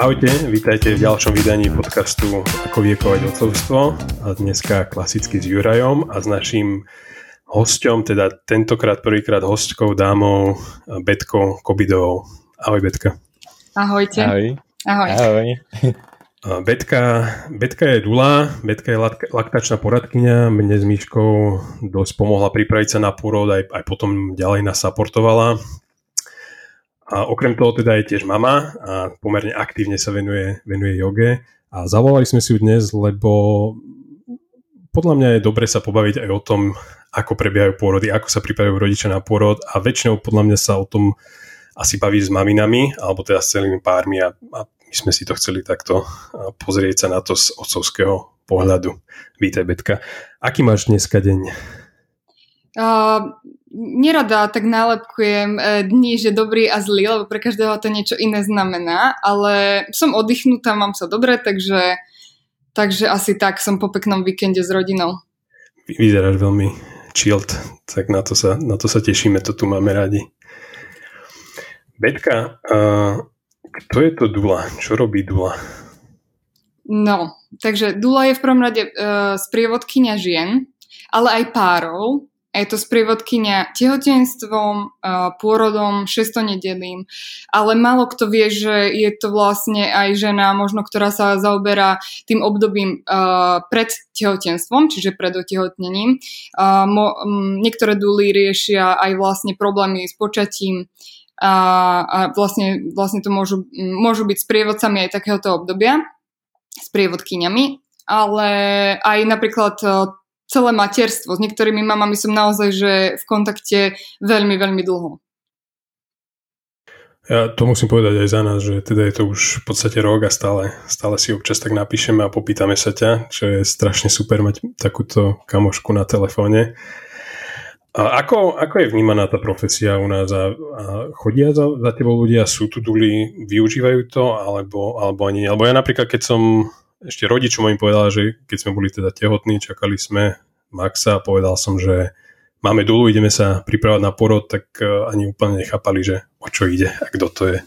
Ahojte, vítajte v ďalšom vydaní podcastu Ako viekovať otcovstvo a dneska klasicky s Jurajom a s naším hosťom, teda tentokrát prvýkrát hostkou, dámou Betkou Kobidovou. Ahoj Betka. Ahojte. Ahoj. Ahoj. Ahoj. Betka, Betka je dula, Betka je laktačná poradkynia, mne s Míškou dosť pomohla pripraviť sa na pôrod, aj, aj potom ďalej nás supportovala. A okrem toho teda je tiež mama a pomerne aktívne sa venuje, venuje joge. A zavolali sme si ju dnes, lebo podľa mňa je dobre sa pobaviť aj o tom, ako prebiehajú pôrody, ako sa pripravujú rodičia na pôrod a väčšinou podľa mňa sa o tom asi baví s maminami, alebo teda s celými pármi a, a my sme si to chceli takto pozrieť sa na to z otcovského pohľadu. Vítaj, Betka. Aký máš dneska deň? Uh, nerada tak nálepkujem uh, dní, že dobrý a zlý, lebo pre každého to niečo iné znamená, ale som oddychnutá, mám sa dobre, takže, takže asi tak som po peknom víkende s rodinou. Vyzeráš veľmi chilled, tak na to sa, na to sa tešíme, to tu máme radi. Betka, uh, kto je to Dula? Čo robí Dula? No, takže Dula je v prvom rade uh, sprievodkynia žien, ale aj párov, je to sprievodkynia tehotenstvom, pôrodom, šestonedelým, ale málo kto vie, že je to vlastne aj žena, možno ktorá sa zaoberá tým obdobím pred tehotenstvom, čiže pred otehotnením. Niektoré duly riešia aj vlastne problémy s počatím, a, a vlastne, vlastne to môžu, môžu byť sprievodcami aj takéhoto obdobia, sprievodkyňami, ale aj napríklad celé materstvo. S niektorými mamami som naozaj že v kontakte veľmi, veľmi dlho. Ja to musím povedať aj za nás, že teda je to už v podstate rok a stále, stále si občas tak napíšeme a popýtame sa ťa, čo je strašne super mať takúto kamošku na telefóne. A ako, ako je vnímaná tá profesia u nás? A, a chodia za, za tebou ľudia, sú tu duli, využívajú to, alebo, alebo ani? Alebo ja napríklad, keď som ešte rodičom im povedal, že keď sme boli teda tehotní, čakali sme Maxa a povedal som, že máme dulu, ideme sa pripravať na porod, tak e, ani úplne nechápali, že o čo ide a kto to je.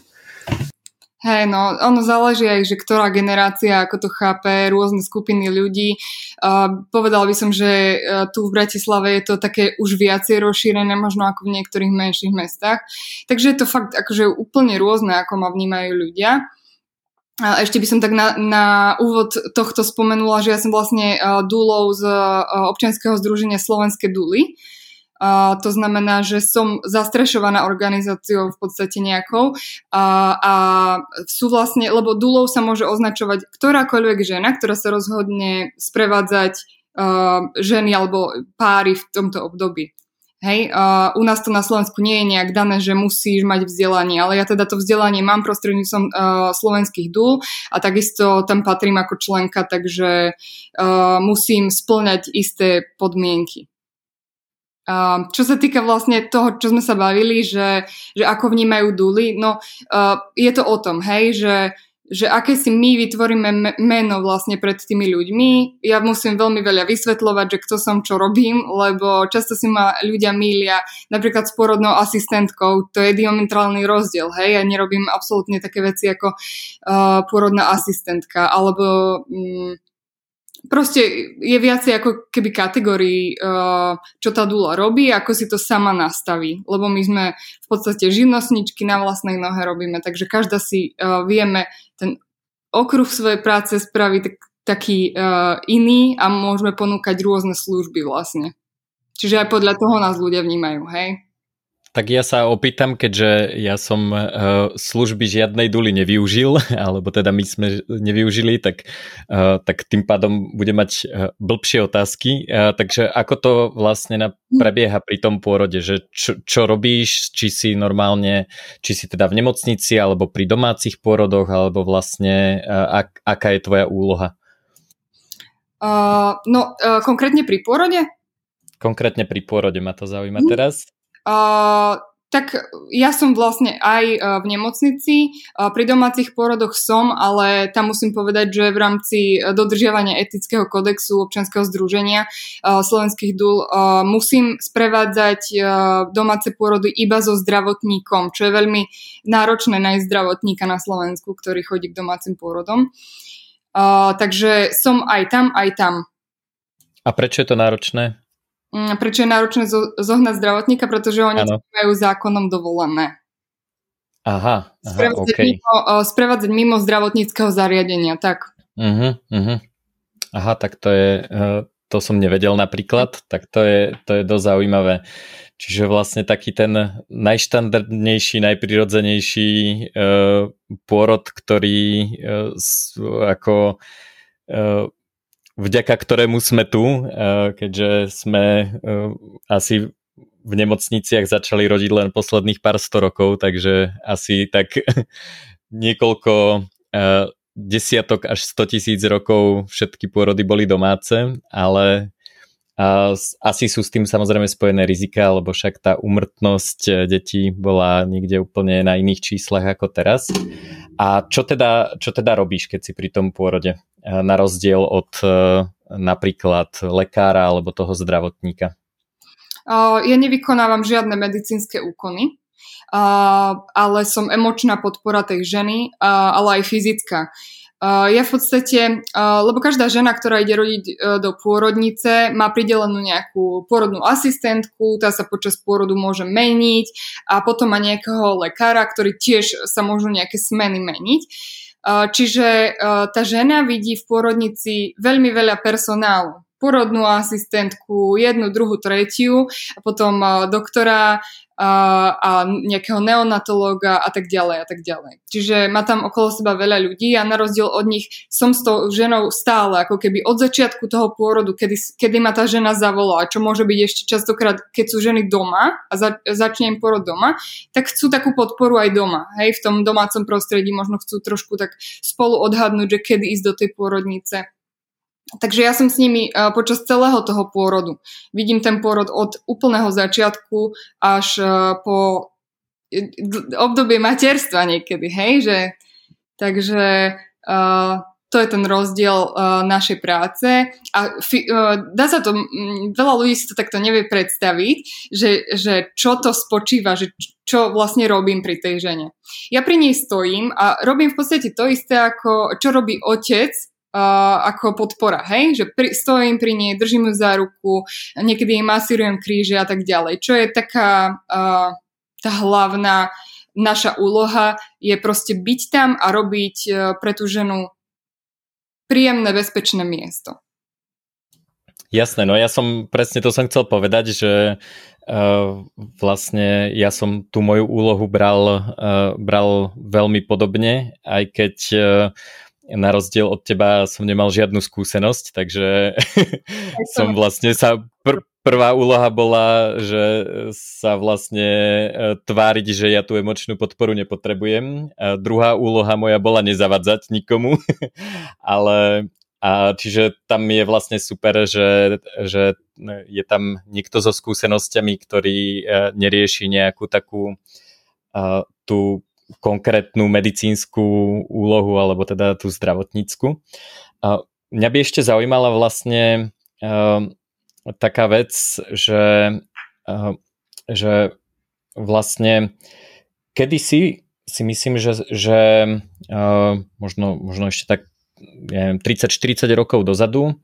Hej, no, ono záleží aj, že ktorá generácia, ako to chápe, rôzne skupiny ľudí. Uh, povedal by som, že uh, tu v Bratislave je to také už viacej rozšírené, možno ako v niektorých menších mestách. Takže je to fakt akože úplne rôzne, ako ma vnímajú ľudia. A ešte by som tak na, na úvod tohto spomenula, že ja som vlastne uh, dúlou z uh, občianského združenia Slovenské duly. Uh, to znamená, že som zastrešovaná organizáciou v podstate nejakou uh, a sú vlastne, lebo dúlou sa môže označovať ktorákoľvek žena, ktorá sa rozhodne sprevádzať uh, ženy alebo páry v tomto období. Hej, uh, u nás to na Slovensku nie je nejak dané, že musíš mať vzdelanie, ale ja teda to vzdelanie mám prostredníctvom uh, slovenských dúl a takisto tam patrím ako členka, takže uh, musím splňať isté podmienky. Uh, čo sa týka vlastne toho, čo sme sa bavili, že, že ako vnímajú dúly, no uh, je to o tom, hej, že že aké si my vytvoríme meno vlastne pred tými ľuďmi. Ja musím veľmi veľa vysvetľovať, že kto som, čo robím, lebo často si ma ľudia mília napríklad s porodnou asistentkou, to je diametrálny rozdiel, hej, ja nerobím absolútne také veci ako uh, porodná asistentka, alebo um, proste je viacej ako keby kategórií, uh, čo tá dula robí, ako si to sama nastaví. Lebo my sme v podstate živnostničky na vlastnej nohe robíme, takže každá si uh, vieme ten okruh svojej práce spraviť tak, taký uh, iný a môžeme ponúkať rôzne služby vlastne. Čiže aj podľa toho nás ľudia vnímajú, hej? Tak ja sa opýtam, keďže ja som uh, služby žiadnej duly nevyužil, alebo teda my sme nevyužili, tak, uh, tak tým pádom bude mať uh, blbšie otázky. Takže ako to vlastne na, prebieha pri tom pôrode, že čo, čo robíš, či si normálne, či si teda v nemocnici, alebo pri domácich pôrodoch, alebo vlastne ak, aká je tvoja úloha? Uh, no, uh, konkrétne pri pôrode? Konkrétne pri pôrode ma to zaujíma teraz. Uh, tak ja som vlastne aj e, v nemocnici, e, pri domácich pôrodoch som, ale tam musím povedať, že v rámci dodržiavania etického kodexu občianskeho združenia slovenských dúl musím sprevádzať domáce pôrody iba so zdravotníkom, čo je veľmi náročné nájsť zdravotníka na Slovensku, ktorý chodí k domácim pôrodom. Takže som aj tam, aj tam. A prečo je to náročné? Mm, prečo je náročné zohnať zdravotníka, pretože oni ano. majú zákonom dovolené. Aha, aha sprevádzať, okay. mimo, sprevádzať mimo zdravotníckého zariadenia, tak. Uh-huh, uh-huh. Aha, tak to je, e, to som nevedel napríklad, tak to je, to je dosť zaujímavé. Čiže vlastne taký ten najštandardnejší, najprirodzenejší uh, pôrod, ktorý uh, ako uh, vďaka ktorému sme tu, eh, keďže sme eh, asi v nemocniciach začali rodiť len posledných pár sto rokov, takže asi tak niekoľko eh, desiatok až 100 tisíc rokov všetky pôrody boli domáce, ale asi sú s tým samozrejme spojené rizika, lebo však tá umrtnosť detí bola niekde úplne na iných číslach ako teraz. A čo teda, čo teda robíš, keď si pri tom pôrode? na rozdiel od e, napríklad lekára alebo toho zdravotníka? Ja nevykonávam žiadne medicínske úkony, ale som emočná podpora tej ženy, ale aj fyzická. Ja v podstate, lebo každá žena, ktorá ide rodiť e, do pôrodnice, má pridelenú nejakú pôrodnú asistentku, tá sa počas pôrodu môže meniť a potom má nejakého lekára, ktorý tiež sa môžu nejaké smeny meniť. Čiže tá žena vidí v pôrodnici veľmi veľa personálu. Porodnú asistentku, jednu, druhú, tretiu, a potom doktora, a, a nejakého neonatológa a tak ďalej a tak ďalej. Čiže má tam okolo seba veľa ľudí a na rozdiel od nich som s tou ženou stále, ako keby od začiatku toho pôrodu, kedy, kedy ma tá žena zavolá, čo môže byť ešte častokrát, keď sú ženy doma a za, začne im porod doma, tak chcú takú podporu aj doma. Hej, v tom domácom prostredí možno chcú trošku tak spolu odhadnúť, že kedy ísť do tej pôrodnice Takže ja som s nimi uh, počas celého toho pôrodu. Vidím ten pôrod od úplného začiatku až uh, po obdobie materstva niekedy, hej, že takže uh, to je ten rozdiel uh, našej práce a fi, uh, dá sa to, m, veľa ľudí si to takto nevie predstaviť, že, že čo to spočíva, že čo vlastne robím pri tej žene. Ja pri nej stojím a robím v podstate to isté, ako čo robí otec ako podpora, hej? Že pri, stojím pri nej, držím ju za ruku, niekedy jej masírujem kríže a tak ďalej. Čo je taká uh, tá hlavná naša úloha, je proste byť tam a robiť uh, pre tú ženu príjemné, bezpečné miesto. Jasné, no ja som presne to som chcel povedať, že uh, vlastne ja som tú moju úlohu bral, uh, bral veľmi podobne, aj keď uh, na rozdiel od teba som nemal žiadnu skúsenosť, takže som vlastne sa pr- prvá úloha bola, že sa vlastne e, tváriť, že ja tú emočnú podporu nepotrebujem. A druhá úloha moja bola nezavadzať nikomu, ale a čiže tam je vlastne super, že, že je tam niekto so skúsenosťami, ktorý e, nerieši nejakú takú tú konkrétnu medicínsku úlohu, alebo teda tú zdravotnícku. Mňa by ešte zaujímala vlastne uh, taká vec, že, uh, že vlastne kedysi si myslím, že, že uh, možno, možno ešte tak 30-40 rokov dozadu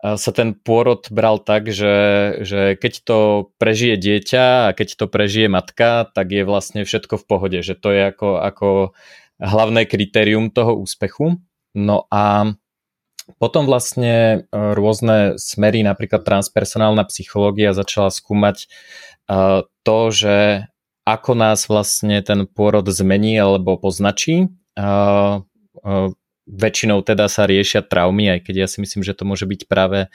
sa ten pôrod bral tak, že, že keď to prežije dieťa a keď to prežije matka, tak je vlastne všetko v pohode, že to je ako, ako hlavné kritérium toho úspechu. No a potom vlastne e, rôzne smery, napríklad transpersonálna psychológia začala skúmať e, to, že ako nás vlastne ten pôrod zmení alebo poznačí e, väčšinou teda sa riešia traumy, aj keď ja si myslím, že to môže byť práve,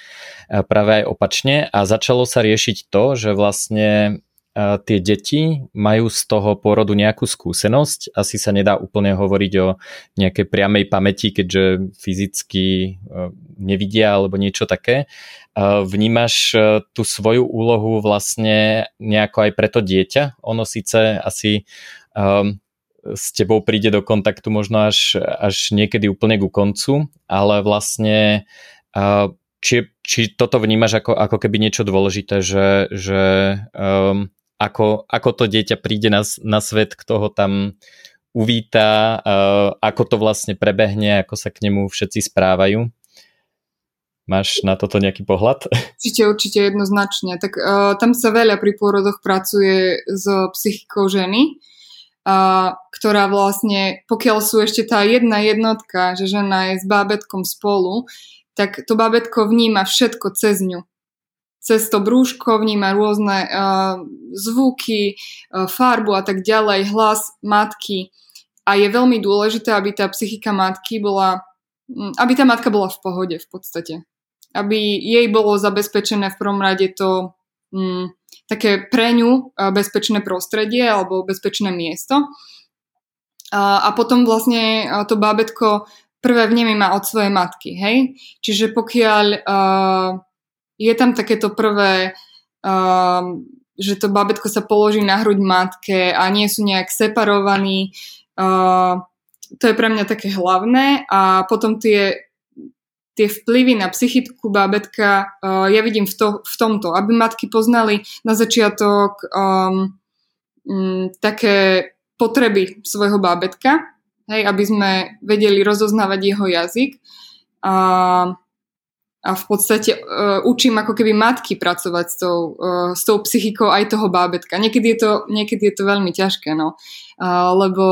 práve aj opačne. A začalo sa riešiť to, že vlastne tie deti majú z toho pôrodu nejakú skúsenosť. Asi sa nedá úplne hovoriť o nejakej priamej pamäti, keďže fyzicky nevidia alebo niečo také. Vnímaš tú svoju úlohu vlastne nejako aj pre to dieťa? Ono síce asi um, s tebou príde do kontaktu možno až, až niekedy úplne ku koncu, ale vlastne či, či toto vnímaš ako, ako keby niečo dôležité, že, že um, ako, ako to dieťa príde na, na svet, kto ho tam uvíta, uh, ako to vlastne prebehne, ako sa k nemu všetci správajú. Máš na toto nejaký pohľad? Určite, určite jednoznačne. Tak uh, tam sa veľa pri pôrodoch pracuje s psychikou ženy, uh, ktorá vlastne, pokiaľ sú ešte tá jedna jednotka, že žena je s bábetkom spolu, tak to bábetko vníma všetko cez ňu cez to brúško vníma rôzne uh, zvuky, uh, farbu a tak ďalej, hlas matky. A je veľmi dôležité, aby tá psychika matky bola, aby tá matka bola v pohode v podstate. Aby jej bolo zabezpečené v prvom rade to um, také pre ňu uh, bezpečné prostredie alebo bezpečné miesto. A potom vlastne uh, to bábetko prvé vnemy má od svojej matky, hej? Čiže pokiaľ uh, je tam takéto prvé, že to babetko sa položí na hruď matke a nie sú nejak separovaní. Uh, to je pre mňa také hlavné a potom tie, tie vplyvy na psychiku bábetka uh, ja vidím v, to, v tomto, aby matky poznali na začiatok um, um, také potreby svojho bábetka, hej, aby sme vedeli rozoznávať jeho jazyk. Uh, a v podstate uh, učím ako keby matky pracovať s tou, uh, s tou psychikou aj toho bábetka. Niekedy je to, niekedy je to veľmi ťažké, no. Uh, lebo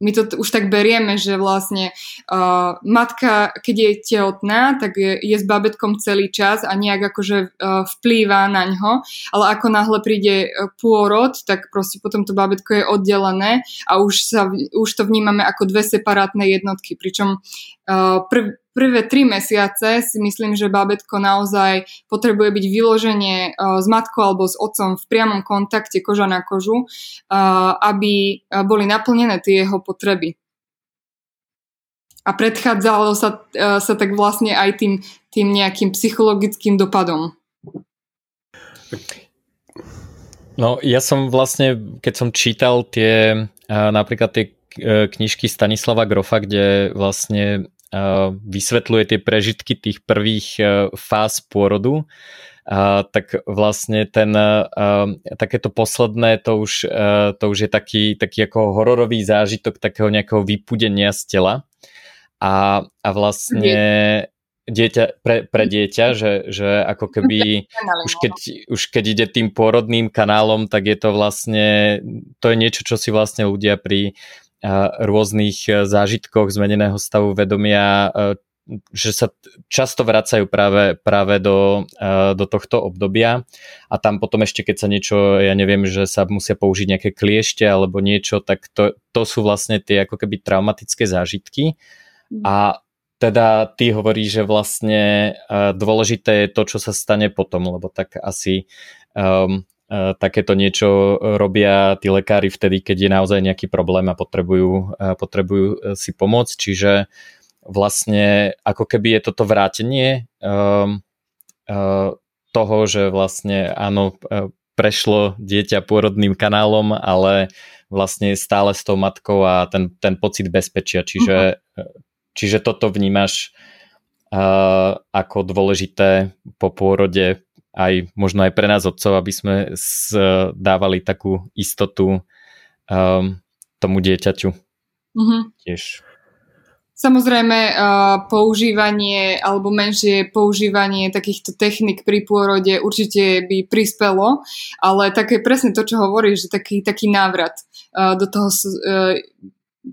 my to už tak berieme, že vlastne uh, matka, keď je tehotná, tak je, je s babetkom celý čas a nejak akože uh, vplýva na ňo, ale ako náhle príde pôrod, tak proste potom to babetko je oddelené a už, sa, už to vnímame ako dve separátne jednotky, pričom uh, prv, prvé tri mesiace si myslím, že bábetko naozaj potrebuje byť vyloženie uh, s matkou alebo s otcom v priamom kontakte koža na kožu, uh, aby boli naplnené tie jeho potreby. A predchádzalo sa, sa tak vlastne aj tým, tým nejakým psychologickým dopadom. No ja som vlastne, keď som čítal tie napríklad tie knižky Stanislava Grofa, kde vlastne vysvetľuje tie prežitky tých prvých e, fáz pôrodu, tak vlastne ten, a, e, takéto posledné, to už, e, to už je taký, taký ako hororový zážitok takého nejakého vypudenia z tela. A, a vlastne dieťa, pre, pre dieťa, že, že ako keby už keď, už keď ide tým pôrodným kanálom, tak je to vlastne, to je niečo, čo si vlastne ľudia pri rôznych e, zážitkoch zmeneného stavu vedomia, e, že sa často vracajú práve, práve do, e, do tohto obdobia a tam potom ešte keď sa niečo, ja neviem, že sa musia použiť nejaké kliešte alebo niečo, tak to, to sú vlastne tie ako keby traumatické zážitky mhm. a teda ty hovoríš, že vlastne dôležité je to, čo sa stane potom, lebo tak asi um, takéto niečo robia tí lekári vtedy, keď je naozaj nejaký problém a potrebujú, e, potrebujú e, si pomôcť. Čiže vlastne ako keby je toto vrátenie um, uh, toho, že vlastne áno, prešlo dieťa pôrodným kanálom, ale vlastne stále s tou matkou a ten, ten pocit bezpečia. Čiže, uh-huh. čiže toto vnímaš uh, ako dôležité po pôrode aj možno aj pre nás otcov, aby sme dávali takú istotu um, tomu dieťaťu. Mm-hmm. Tiež. Samozrejme, uh, používanie alebo menšie používanie takýchto technik pri pôrode určite by prispelo, ale také presne to, čo hovoríš, že taký, taký návrat uh, do toho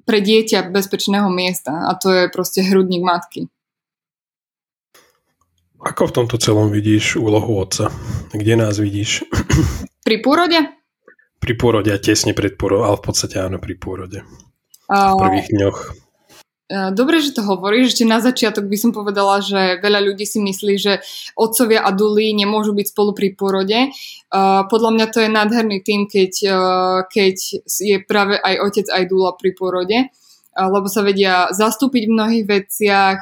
pre dieťa bezpečného miesta a to je proste hrudník matky. Ako v tomto celom vidíš úlohu otca? Kde nás vidíš? Pri pôrode? Pri pôrode a tesne pred pôrodom, ale v podstate áno, pri pôrode. V prvých dňoch. Dobre, že to hovoríš. Ešte na začiatok by som povedala, že veľa ľudí si myslí, že otcovia a duly nemôžu byť spolu pri porode. Podľa mňa to je nádherný tým, keď, keď je práve aj otec, aj dula pri porode lebo sa vedia zastúpiť v mnohých veciach,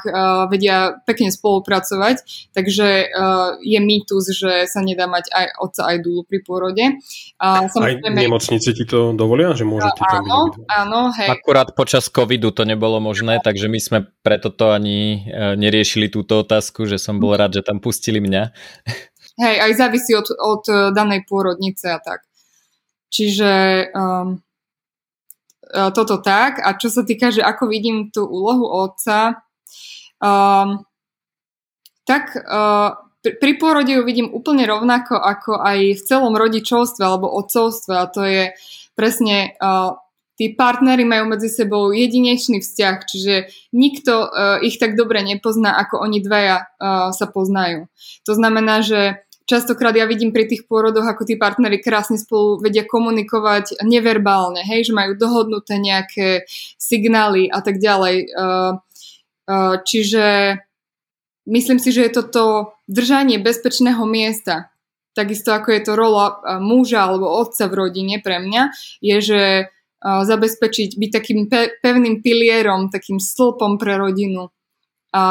vedia pekne spolupracovať, takže je mýtus, že sa nedá mať aj otca, aj dúlu pri pôrode. A samozrejme, aj nemocnice ti to dovolia, že môžete tam áno, áno, hej. Akurát počas covidu to nebolo možné, takže my sme preto to ani e, neriešili túto otázku, že som bol rád, že tam pustili mňa. Hej, aj závisí od, od danej pôrodnice a tak. Čiže um, toto tak. A čo sa týka, že ako vidím tú úlohu otca, um, tak uh, pri pôrode ju vidím úplne rovnako ako aj v celom rodičovstve alebo otcovstve a to je presne uh, tí partnery majú medzi sebou jedinečný vzťah, čiže nikto uh, ich tak dobre nepozná, ako oni dvaja uh, sa poznajú. To znamená, že častokrát ja vidím pri tých pôrodoch, ako tí partnery krásne spolu vedia komunikovať neverbálne, hej, že majú dohodnuté nejaké signály a tak ďalej. Uh, uh, čiže myslím si, že je toto držanie bezpečného miesta, takisto ako je to rola muža alebo otca v rodine pre mňa, je, že zabezpečiť, byť takým pe- pevným pilierom, takým stĺpom pre rodinu. A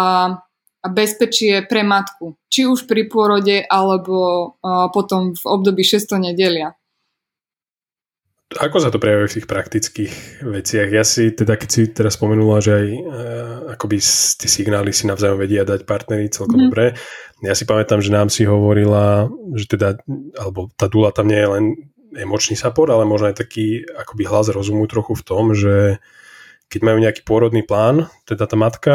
bezpečie pre matku. Či už pri pôrode, alebo potom v období 6. nedelia. Ako sa to prejavuje v tých praktických veciach? Ja si teda, keď si teraz spomenula, že aj uh, akoby tie signály si navzájom vedia dať partnery celkom mm. dobre. Ja si pamätám, že nám si hovorila, že teda, alebo tá dula tam nie je len emočný support, ale možno aj taký akoby hlas rozumu trochu v tom, že keď majú nejaký pôrodný plán, teda tá matka,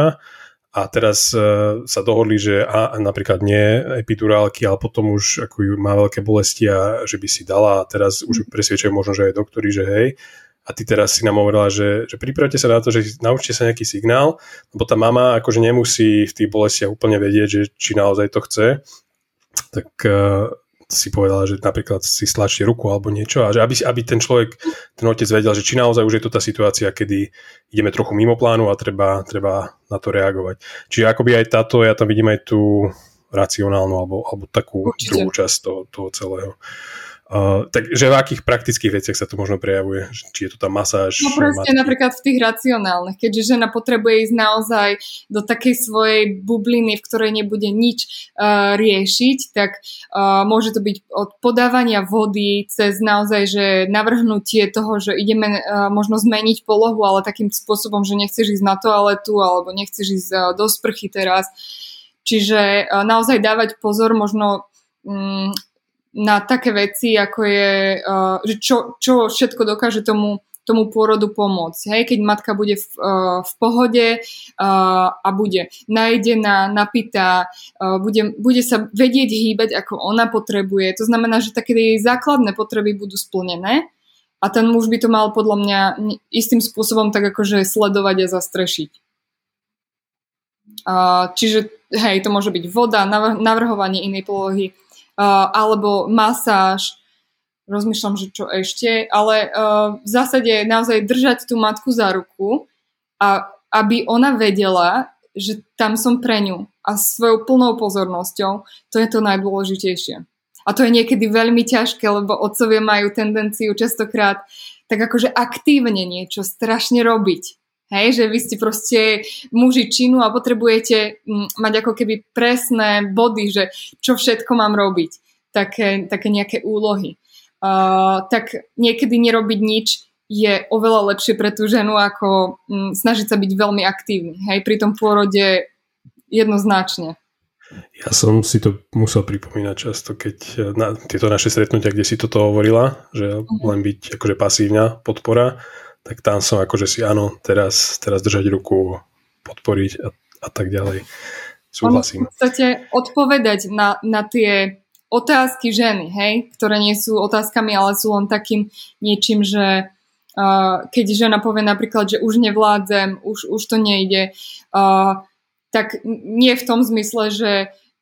a teraz uh, sa dohodli, že a, napríklad nie epidurálky, ale potom už ako ju má veľké bolesti a že by si dala a teraz už mhm. presviečajú možno, že aj doktori, že hej. A ty teraz si nám hovorila, že, že pripravte sa na to, že naučte sa nejaký signál, lebo tá mama akože nemusí v tých bolestiach úplne vedieť, že či naozaj to chce. Tak uh, si povedala, že napríklad si stlačí ruku alebo niečo a že aby, aby ten človek, ten otec vedel, že či naozaj už je to tá situácia, kedy ideme trochu mimo plánu a treba, treba na to reagovať. Čiže akoby aj táto, ja tam vidím aj tú racionálnu alebo, alebo takú Určite. druhú časť toho, toho celého. Uh, takže v akých praktických veciach sa to možno prejavuje? Či je to tá masáž? No proste napríklad v tých racionálnych, keďže žena potrebuje ísť naozaj do takej svojej bubliny, v ktorej nebude nič uh, riešiť, tak uh, môže to byť od podávania vody cez naozaj, že navrhnutie toho, že ideme uh, možno zmeniť polohu, ale takým spôsobom, že nechceš ísť na toaletu alebo nechceš ísť uh, do sprchy teraz. Čiže uh, naozaj dávať pozor možno um, na také veci, ako je, uh, že čo, čo všetko dokáže tomu, tomu pôrodu pomôcť. Hej? Keď matka bude v, uh, v pohode uh, a bude najedená, napitá, bude, bude sa vedieť hýbať, ako ona potrebuje. To znamená, že také jej základné potreby budú splnené a ten muž by to mal podľa mňa istým spôsobom tak akože sledovať a zastrešiť. Čiže hej, to môže byť voda, navrhovanie inej polohy, alebo masáž, rozmýšľam, že čo ešte, ale uh, v zásade naozaj držať tú matku za ruku a aby ona vedela, že tam som pre ňu a svojou plnou pozornosťou, to je to najdôležitejšie. A to je niekedy veľmi ťažké, lebo otcovia majú tendenciu častokrát tak akože aktívne niečo strašne robiť. Hej, že vy ste proste muži činu a potrebujete mm, mať ako keby presné body, že čo všetko mám robiť. Také, také nejaké úlohy. Uh, tak niekedy nerobiť nič je oveľa lepšie pre tú ženu, ako um, snažiť sa byť veľmi aktívny. Hej, pri tom pôrode jednoznačne. Ja som si to musel pripomínať často, keď na tieto naše stretnutia, kde si toto hovorila, že uh-huh. len byť akože pasívna podpora, tak tam som akože si áno, teraz, teraz držať ruku, podporiť a, a tak ďalej. Súhlasím. v podstate odpovedať na, na tie otázky ženy, hej, ktoré nie sú otázkami, ale sú len takým niečím, že uh, keď žena povie napríklad, že už nevládzem, už, už to nejde, uh, tak nie v tom zmysle, že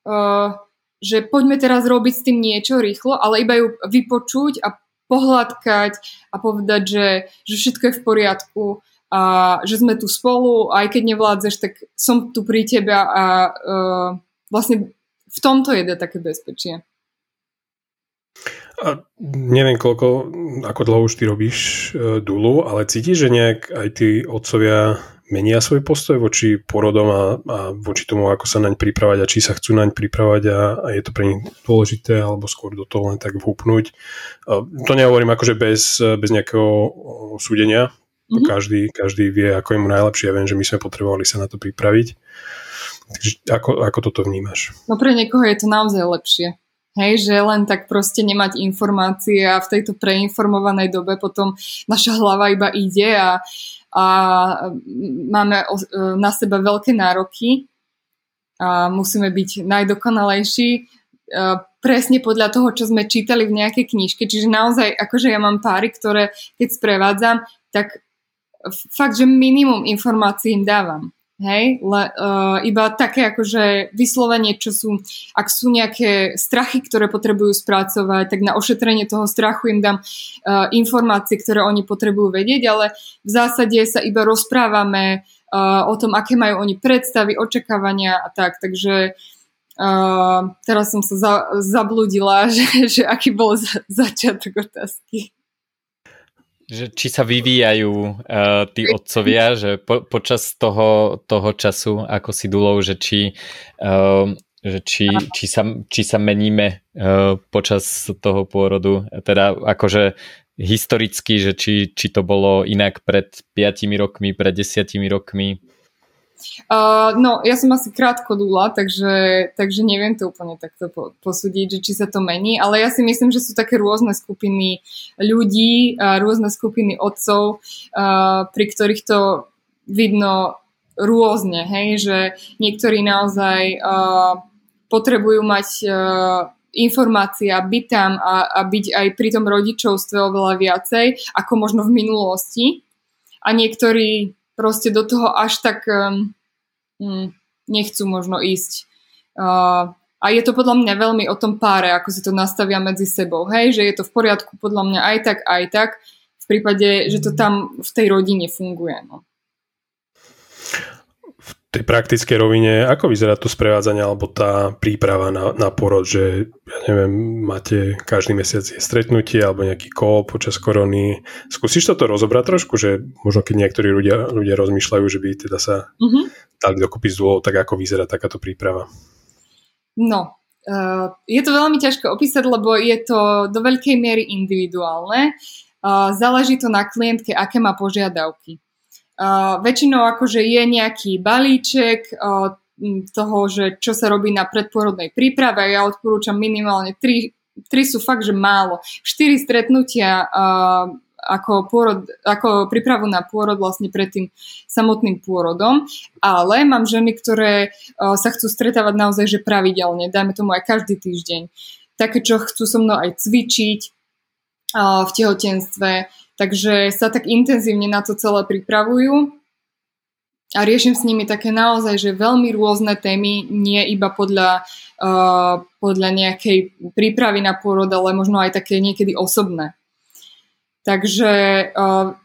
uh, že poďme teraz robiť s tým niečo rýchlo, ale iba ju vypočuť a pohľadkať a povedať, že, že všetko je v poriadku a že sme tu spolu, aj keď nevládzeš, tak som tu pri tebe a uh, vlastne v tomto je také bezpečie. A neviem, koľko, ako dlho už ty robíš uh, Dulu, ale cítiš, že nejak aj tí otcovia menia svoj postoj voči porodom a, a voči tomu, ako sa naň pripravať a či sa chcú naň pripravať a, a je to pre nich dôležité alebo skôr do toho len tak vhúpnúť. A to nehovorím akože bez, bez nejakého súdenia. Mm-hmm. Každý, každý vie, ako je mu najlepšie. Ja viem, že my sme potrebovali sa na to pripraviť. Takže ako, ako toto vnímaš? No pre niekoho je to naozaj lepšie. Hej, že len tak proste nemať informácie a v tejto preinformovanej dobe potom naša hlava iba ide a, a máme na seba veľké nároky a musíme byť najdokonalejší presne podľa toho, čo sme čítali v nejakej knižke. Čiže naozaj, akože ja mám páry, ktoré keď sprevádzam, tak fakt, že minimum informácií im dávam. Hej, le, uh, iba také akože vyslovenie, čo sú, ak sú nejaké strachy, ktoré potrebujú spracovať, tak na ošetrenie toho strachu im dám uh, informácie, ktoré oni potrebujú vedieť, ale v zásade sa iba rozprávame uh, o tom, aké majú oni predstavy, očakávania a tak, takže uh, teraz som sa za, zabludila, že, že aký bol za, začiatok otázky že či sa vyvíjajú uh, tí otcovia, že po, počas toho, toho času, ako si dulou, že či, uh, že či, či, sa, či sa meníme uh, počas toho pôrodu, teda akože historicky, že či, či to bolo inak pred 5 rokmi, pred 10 rokmi, Uh, no, ja som asi krátko dula, takže, takže neviem to úplne takto posúdiť, že či sa to mení, ale ja si myslím, že sú také rôzne skupiny ľudí, uh, rôzne skupiny otcov, uh, pri ktorých to vidno rôzne, hej, že niektorí naozaj uh, potrebujú mať uh, informácie a byť tam a, a byť aj pri tom rodičovstve oveľa viacej, ako možno v minulosti. A niektorí proste do toho až tak um, nechcú možno ísť. Uh, a je to podľa mňa veľmi o tom páre, ako si to nastavia medzi sebou. Hej, že je to v poriadku podľa mňa aj tak, aj tak, v prípade, že to tam v tej rodine funguje. No tej praktickej rovine, ako vyzerá to sprevádzanie alebo tá príprava na, na porod, že ja neviem, máte každý mesiac je stretnutie alebo nejaký kol počas korony. Skúsiš toto rozobrať trošku, že možno keď niektorí ľudia, ľudia rozmýšľajú, že by teda sa mm-hmm. dali dokúpiť z dôvod, tak ako vyzerá takáto príprava? No, uh, je to veľmi ťažko opísať, lebo je to do veľkej miery individuálne. Uh, záleží to na klientke, aké má požiadavky. Uh, väčšinou akože je nejaký balíček uh, toho, že čo sa robí na predporodnej príprave. Ja odporúčam minimálne 3, 3 sú fakt, že málo. 4 stretnutia uh, ako, pôrod, ako prípravu na pôrod vlastne pred tým samotným pôrodom, ale mám ženy, ktoré uh, sa chcú stretávať naozaj že pravidelne, dajme tomu aj každý týždeň. Také, čo chcú so mnou aj cvičiť uh, v tehotenstve, Takže sa tak intenzívne na to celé pripravujú a riešim s nimi také naozaj, že veľmi rôzne témy, nie iba podľa, uh, podľa nejakej prípravy na pôrod, ale možno aj také niekedy osobné. Takže uh,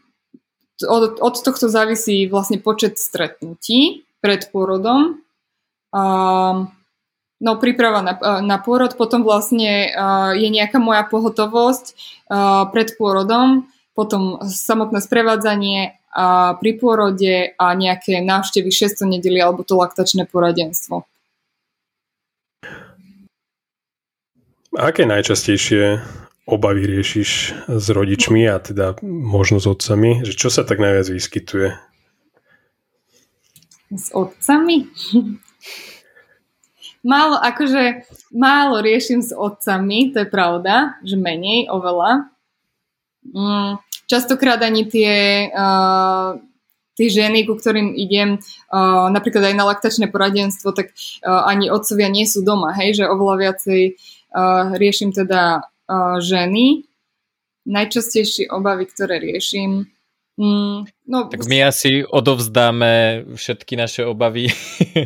od, od tohto závisí vlastne počet stretnutí pred pôrodom. Uh, no príprava na, na pôrod, potom vlastne uh, je nejaká moja pohotovosť uh, pred pôrodom, potom samotné sprevádzanie a pri pôrode a nejaké návštevy 600 nedeli alebo to laktačné poradenstvo. Aké najčastejšie obavy riešiš s rodičmi a teda možno s otcami? Že čo sa tak najviac vyskytuje? S otcami? málo, akože málo riešim s otcami, to je pravda, že menej, oveľa. Mm, častokrát ani tie, uh, tie ženy, ku ktorým idem, uh, napríklad aj na laktačné poradenstvo, tak uh, ani otcovia nie sú doma, hej, že oveľa viacej uh, riešim teda uh, ženy. Najčastejšie obavy, ktoré riešim, Mm, no, tak my asi odovzdáme všetky naše obavy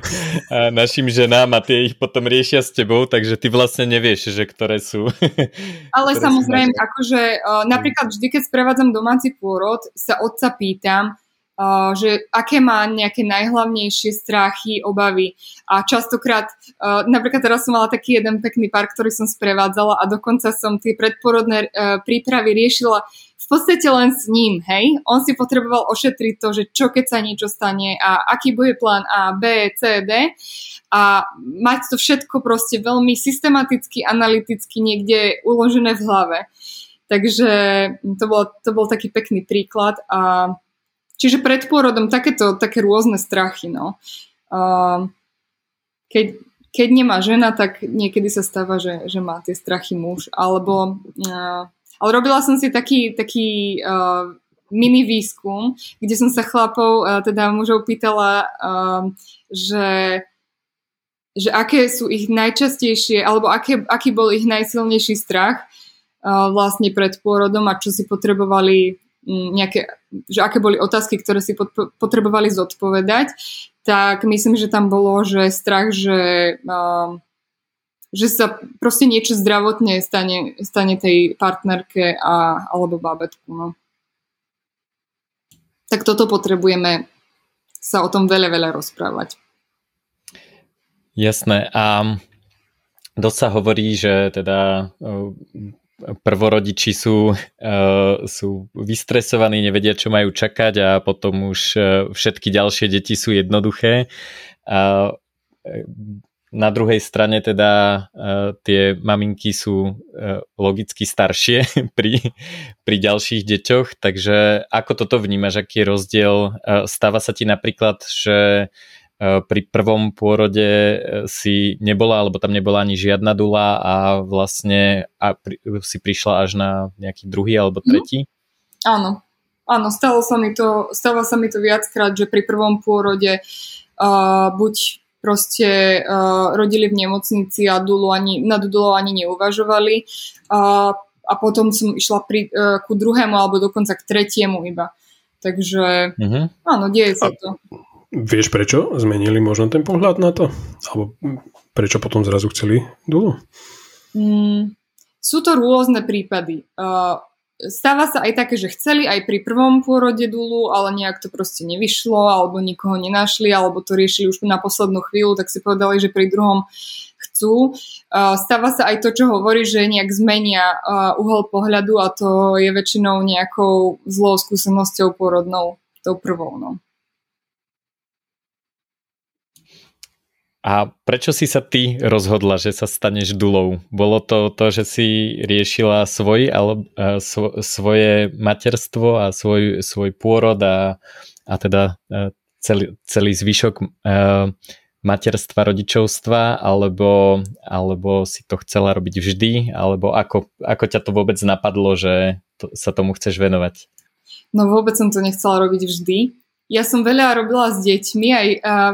našim ženám a tie ich potom riešia s tebou, takže ty vlastne nevieš, že ktoré sú. Ale ktoré samozrejme, sú akože uh, napríklad vždy, keď sprevádzam domáci pôrod, sa otca pýtam, uh, že aké má nejaké najhlavnejšie strachy, obavy. A častokrát, uh, napríklad teraz som mala taký jeden pekný pár, ktorý som sprevádzala a dokonca som tie predporodné prípravy riešila v podstate len s ním, hej. On si potreboval ošetriť to, že čo keď sa niečo stane a aký bude plán A, B, C, D a mať to všetko proste veľmi systematicky, analyticky niekde uložené v hlave. Takže to bol, to bol taký pekný príklad a čiže pred pôrodom takéto, také rôzne strachy, no. Uh, keď, keď nemá žena, tak niekedy sa stáva, že, že má tie strachy muž, alebo uh, ale robila som si taký, taký uh, mini výskum, kde som sa chlapov, uh, teda mužov pýtala, uh, že, že aké sú ich najčastejšie, alebo aké, aký bol ich najsilnejší strach uh, vlastne pred pôrodom a čo si potrebovali um, nejaké, že aké boli otázky, ktoré si pot, potrebovali zodpovedať, tak myslím, že tam bolo, že strach, že uh, že sa proste niečo zdravotne stane, stane tej partnerke a, alebo bábetku. No. Tak toto potrebujeme sa o tom veľa, veľa rozprávať. Jasné. A dosť sa hovorí, že teda prvorodiči sú, sú vystresovaní, nevedia, čo majú čakať a potom už všetky ďalšie deti sú jednoduché. Na druhej strane teda uh, tie maminky sú uh, logicky staršie pri, pri ďalších deťoch, takže ako toto vnímaš, aký je rozdiel? Uh, stáva sa ti napríklad, že pri prvom pôrode si nebola, alebo tam nebola ani žiadna dula a vlastne a pri, si prišla až na nejaký druhý alebo mhm. tretí? Mm. Áno, áno, stalo sa mi to, stalo sa mi to viackrát, že pri prvom pôrode uh, buď proste uh, rodili v nemocnici a dulu ani, na dulu ani neuvažovali. Uh, a potom som išla pri, uh, ku druhému alebo dokonca k tretiemu iba. Takže uh-huh. áno, deje sa to. Vieš prečo zmenili možno ten pohľad na to? Alebo prečo potom zrazu chceli dulu? Mm, sú to rôzne prípady. Uh, stáva sa aj také, že chceli aj pri prvom pôrode dulu, ale nejak to proste nevyšlo, alebo nikoho nenašli, alebo to riešili už na poslednú chvíľu, tak si povedali, že pri druhom chcú. Stáva sa aj to, čo hovorí, že nejak zmenia uhol pohľadu a to je väčšinou nejakou zlou skúsenosťou pôrodnou, tou prvou. No. A prečo si sa ty rozhodla, že sa staneš dulou? Bolo to to, že si riešila svoj, ale, uh, svo, svoje materstvo a svoj, svoj pôrod a, a teda uh, celý, celý zvyšok uh, materstva, rodičovstva, alebo, alebo si to chcela robiť vždy, alebo ako, ako ťa to vôbec napadlo, že to, sa tomu chceš venovať? No vôbec som to nechcela robiť vždy. Ja som veľa robila s deťmi, aj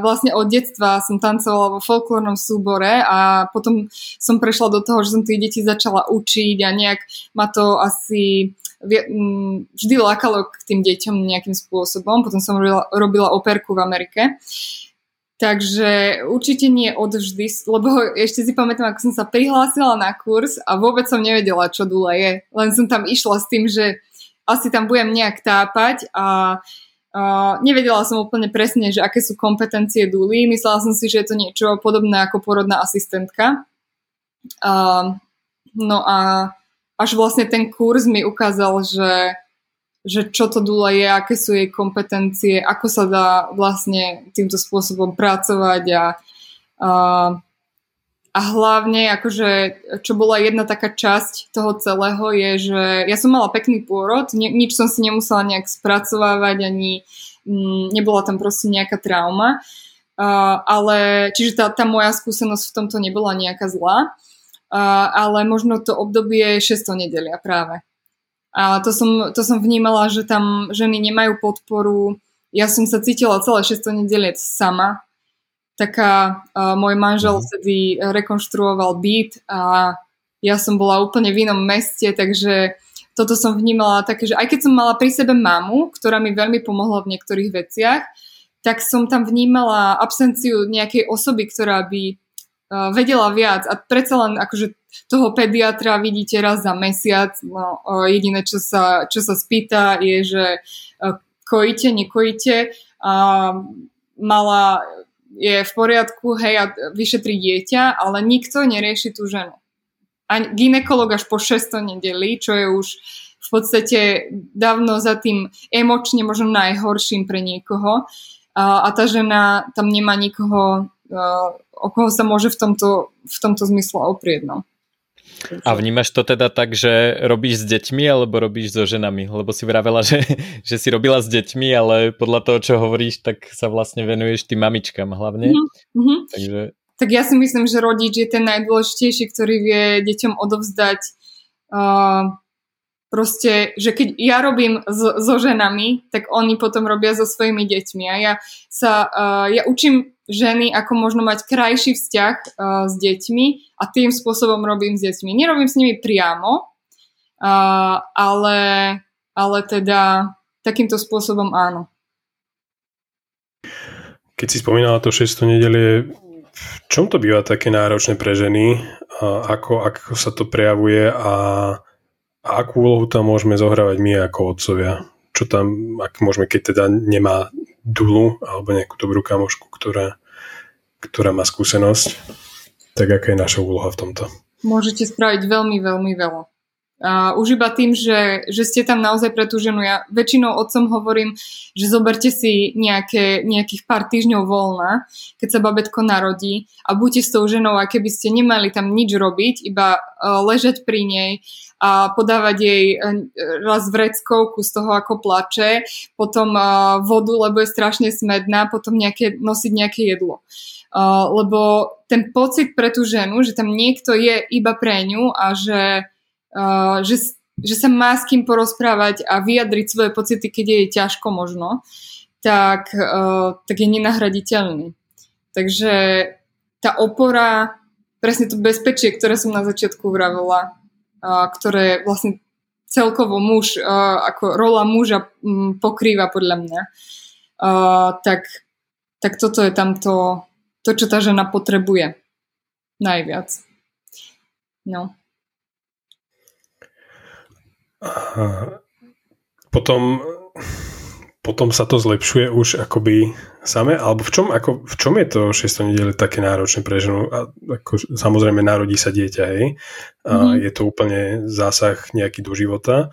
vlastne od detstva som tancovala vo folklórnom súbore a potom som prešla do toho, že som tie deti začala učiť a nejak ma to asi vždy lákalo k tým deťom nejakým spôsobom. Potom som robila, robila operku v Amerike. Takže určite nie odvždy, lebo ešte si pamätám, ako som sa prihlásila na kurz a vôbec som nevedela, čo dula je. Len som tam išla s tým, že asi tam budem nejak tápať a Uh, nevedela som úplne presne, že aké sú kompetencie Duly. Myslela som si, že je to niečo podobné ako porodná asistentka. Uh, no a až vlastne ten kurz mi ukázal, že, že čo to Dula je, aké sú jej kompetencie, ako sa dá vlastne týmto spôsobom pracovať a uh, a hlavne, akože, čo bola jedna taká časť toho celého, je, že ja som mala pekný pôrod, ni- nič som si nemusela nejak spracovávať, ani mm, nebola tam proste nejaká trauma. Uh, ale, čiže tá, tá moja skúsenosť v tomto nebola nejaká zlá. Uh, ale možno to obdobie 600 nedelia práve. A to som, to som vnímala, že tam ženy nemajú podporu. Ja som sa cítila celé 600 nedeliec sama, taká, uh, môj manžel mhm. vtedy rekonštruoval byt a ja som bola úplne v inom meste, takže toto som vnímala také, že aj keď som mala pri sebe mamu, ktorá mi veľmi pomohla v niektorých veciach, tak som tam vnímala absenciu nejakej osoby, ktorá by uh, vedela viac a predsa len akože toho pediatra vidíte raz za mesiac, no, uh, jediné čo sa, čo sa spýta je, že uh, kojíte, nekojíte, a mala je v poriadku, hej, a vyšetrí dieťa, ale nikto nerieši tú ženu. A ginekolog až po 6. nedeli, čo je už v podstate dávno za tým emočne možno najhorším pre niekoho. A, a tá žena tam nemá nikoho, o koho sa môže v tomto, v tomto zmysle oprieť. No. A vnímaš to teda tak, že robíš s deťmi alebo robíš so ženami? Lebo si vravela, že, že si robila s deťmi, ale podľa toho, čo hovoríš, tak sa vlastne venuješ tým mamičkám hlavne. Mm-hmm. Takže... Tak ja si myslím, že rodič je ten najdôležitejší, ktorý vie deťom odovzdať uh, proste, že keď ja robím so, so ženami, tak oni potom robia so svojimi deťmi. A ja sa, uh, ja učím ženy, ako možno mať krajší vzťah uh, s deťmi a tým spôsobom robím s deťmi. Nerobím s nimi priamo, uh, ale, ale teda takýmto spôsobom áno. Keď si spomínala to 600 nedelie, v čom to býva také náročné pre ženy? Ako, ako sa to prejavuje a, a akú úlohu tam môžeme zohrávať my ako otcovia? Čo tam, ak môžeme, keď teda nemá dulu alebo nejakú dobrú kamošku, ktorá, ktorá má skúsenosť, tak aká je naša úloha v tomto? Môžete spraviť veľmi, veľmi veľa. Uh, už iba tým, že, že ste tam naozaj pre tú ženu. Ja väčšinou otcom hovorím, že zoberte si nejaké, nejakých pár týždňov voľna, keď sa babetko narodí a buďte s tou ženou, a keby ste nemali tam nič robiť, iba uh, ležať pri nej a podávať jej uh, raz vreckovku z toho, ako plače, potom uh, vodu, lebo je strašne smedná, potom nejaké, nosiť nejaké jedlo. Uh, lebo ten pocit pre tú ženu, že tam niekto je iba pre ňu a že že, že sa má s kým porozprávať a vyjadriť svoje pocity, keď je ťažko možno, tak, uh, tak je nenahraditeľný. Takže tá opora, presne to bezpečie, ktoré som na začiatku vravela, uh, ktoré vlastne celkovo muž, uh, ako rola muža um, pokrýva podľa mňa, uh, tak, tak toto je tam to, to, čo tá žena potrebuje najviac. No potom, potom sa to zlepšuje už akoby same, alebo v čom, ako, v čom je to 6 nedele také náročné pre ženu? A ako, samozrejme narodí sa dieťa, hej? A mm-hmm. je to úplne zásah nejaký do života,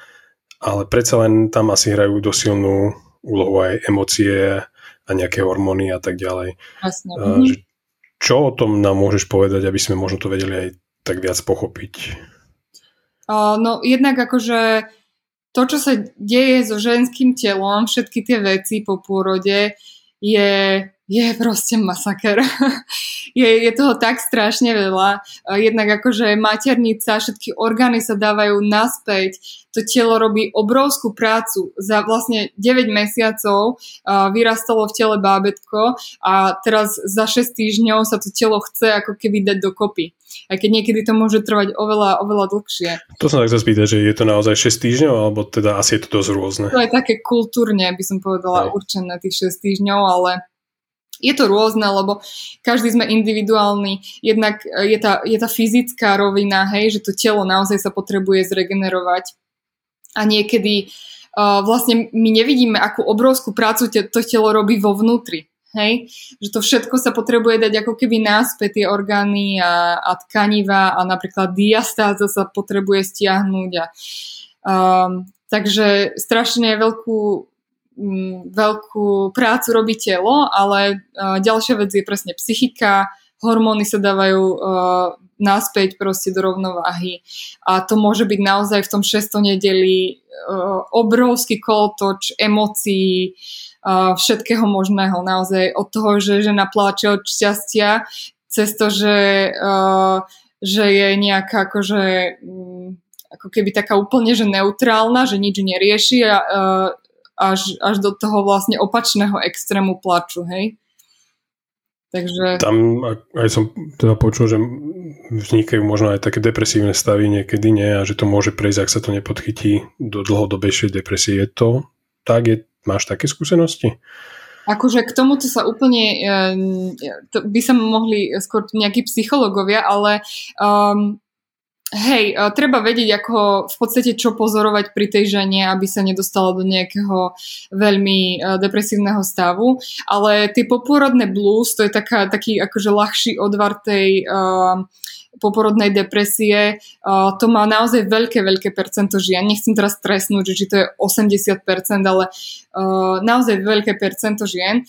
ale predsa len tam asi hrajú dosilnú úlohu aj emócie a nejaké hormóny a tak ďalej. Jasne. A, že, čo o tom nám môžeš povedať, aby sme možno to vedeli aj tak viac pochopiť? No jednak akože to, čo sa deje so ženským telom, všetky tie veci po pôrode, je je proste masaker. je, je toho tak strašne veľa. Jednak akože maternica, všetky orgány sa dávajú naspäť. To telo robí obrovskú prácu. Za vlastne 9 mesiacov vyrastalo v tele bábetko a teraz za 6 týždňov sa to telo chce ako keby dať dokopy. Aj keď niekedy to môže trvať oveľa, oveľa dlhšie. To sa tak spýtať, že je to naozaj 6 týždňov, alebo teda asi je to dosť rôzne. To je také kultúrne, by som povedala, Aj. určené tých 6 týždňov, ale je to rôzne, lebo každý sme individuálny. Jednak e, je tá, je tá fyzická rovina, hej, že to telo naozaj sa potrebuje zregenerovať. A niekedy uh, vlastne my nevidíme, akú obrovskú prácu te, to telo robí vo vnútri. Hej? Že to všetko sa potrebuje dať ako keby náspäť tie orgány a, a tkaniva a napríklad diastáza sa potrebuje stiahnuť. A, um, takže strašne veľkú Mm, veľkú prácu robí telo, ale uh, ďalšia vec je presne psychika, hormóny sa dávajú uh, naspäť proste do rovnováhy a to môže byť naozaj v tom 6. nedeli uh, obrovský kolotoč emócií, všetkého možného, naozaj od toho, že žena pláče od šťastia, cez to, že, uh, že je nejaká akože um, ako keby taká úplne že neutrálna, že nič nerieši a uh, až, až do toho vlastne opačného extrému plaču, hej? Takže... Tam aj som teda počul, že vznikajú možno aj také depresívne stavy niekedy, nie? A že to môže prejsť, ak sa to nepodchytí do dlhodobejšej depresie. Je to tak? Je, máš také skúsenosti? Akože k tomuto sa úplne, to by sa mohli skôr nejakí psychológovia, ale um, hej, treba vedieť, ako v podstate čo pozorovať pri tej žene, aby sa nedostala do nejakého veľmi depresívneho stavu. Ale tie popôrodné blues, to je taká, taký akože ľahší odvar tej uh, poporodnej depresie, uh, to má naozaj veľké, veľké percento žien. Nechcem teraz stresnúť, že či to je 80%, ale uh, naozaj veľké percento žien.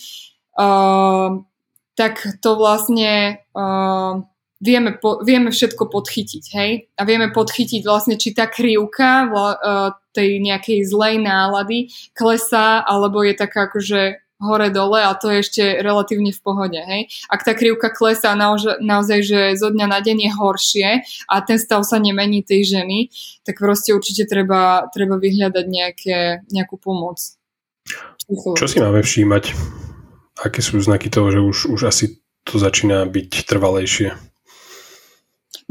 Uh, tak to vlastne uh, vieme, po, vieme všetko podchytiť, hej? A vieme podchytiť vlastne, či tá krivka uh, tej nejakej zlej nálady klesá, alebo je taká akože hore-dole a to je ešte relatívne v pohode. Hej? Ak tá krivka klesá naozaj, naozaj, že zo dňa na deň je horšie a ten stav sa nemení tej ženy, tak proste určite treba, treba vyhľadať nejaké, nejakú pomoc. Čo si máme všímať? Aké sú znaky toho, že už, už asi to začína byť trvalejšie?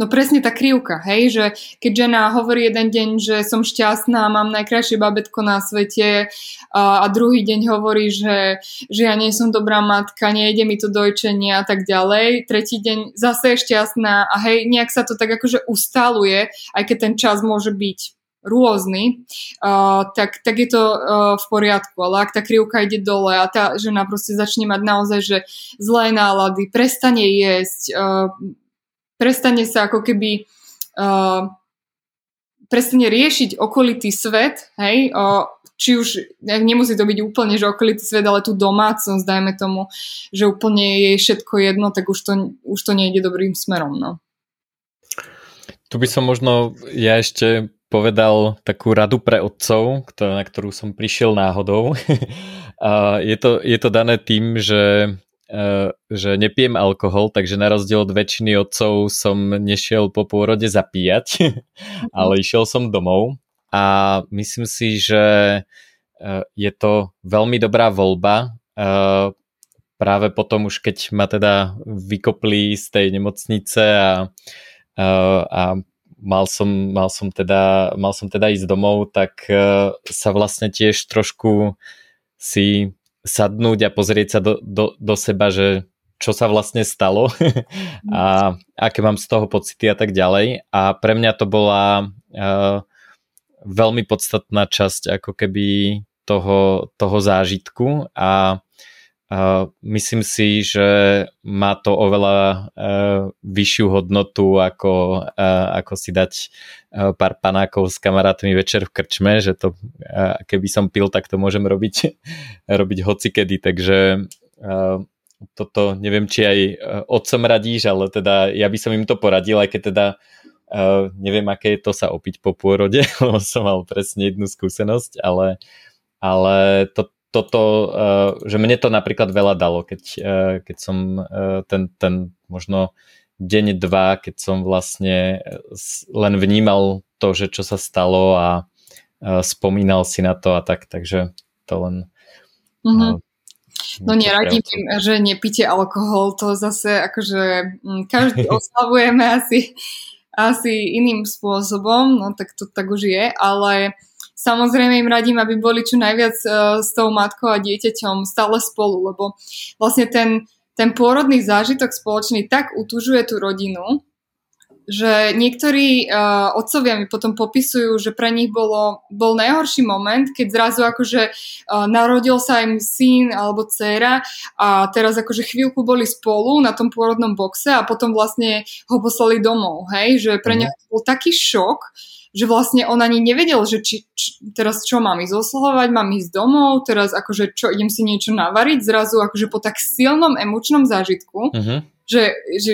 No presne tá krivka, hej, že keď žena hovorí jeden deň, že som šťastná, mám najkrajšie babetko na svete a, a druhý deň hovorí, že, že ja nie som dobrá matka, nejde mi to dojčenie a tak ďalej, tretí deň zase je šťastná a hej, nejak sa to tak akože ustaluje, aj keď ten čas môže byť rôzny, uh, tak, tak je to uh, v poriadku. Ale ak tá krivka ide dole a tá žena proste začne mať naozaj, že zlé nálady, prestane jesť, uh, prestane sa ako keby uh, prestane riešiť okolitý svet, hej, uh, či už, nemusí to byť úplne, že okolitý svet, ale tú domácnosť, dajme tomu, že úplne je všetko jedno, tak už to, už to nejde dobrým smerom, no. Tu by som možno ja ešte povedal takú radu pre otcov, na ktorú som prišiel náhodou. je, to, je to dané tým, že že nepijem alkohol, takže na rozdiel od väčšiny otcov som nešiel po pôrode zapíjať, ale išiel som domov a myslím si, že eh, je to veľmi dobrá voľba. Eh, práve potom už keď ma teda vykopli z tej nemocnice a, a mal som, mal som, teda, mal som teda ísť domov, tak sa vlastne tiež trošku si sadnúť a pozrieť sa do, do, do seba, že čo sa vlastne stalo a aké mám z toho pocity a tak ďalej. A pre mňa to bola uh, veľmi podstatná časť ako keby toho, toho zážitku a myslím si, že má to oveľa uh, vyššiu hodnotu ako, uh, ako si dať uh, pár panákov s kamarátmi večer v krčme, že to keby som pil, tak to môžem robiť, robiť hocikedy, takže toto neviem, či aj otcom radíš, ale teda ja by som im to poradil, aj keď teda neviem, aké je to sa opiť po pôrode, lebo som mal presne jednu skúsenosť, ale, ale to, toto, uh, že mne to napríklad veľa dalo, keď, uh, keď som uh, ten, ten možno deň, dva, keď som vlastne len vnímal to, že čo sa stalo a spomínal si na to a tak, takže to len... Mm-hmm. No neradím že nepíte alkohol, to zase akože mm, každý oslavujeme asi, asi iným spôsobom, no tak to tak už je, ale Samozrejme im radím, aby boli čo najviac uh, s tou matkou a dieťaťom stále spolu, lebo vlastne ten, ten pôrodný zážitok spoločný tak utužuje tú rodinu, že niektorí uh, otcovia mi potom popisujú, že pre nich bolo, bol najhorší moment, keď zrazu akože uh, narodil sa im syn alebo dcéra a teraz akože chvíľku boli spolu na tom pôrodnom boxe a potom vlastne ho poslali domov, hej, že pre mhm. nich bol taký šok, že vlastne on ani nevedel, že či, či, teraz čo mám ísť oslovať, mám ísť domov, teraz akože čo, idem si niečo navariť, zrazu akože po tak silnom emočnom zážitku, uh-huh. že, že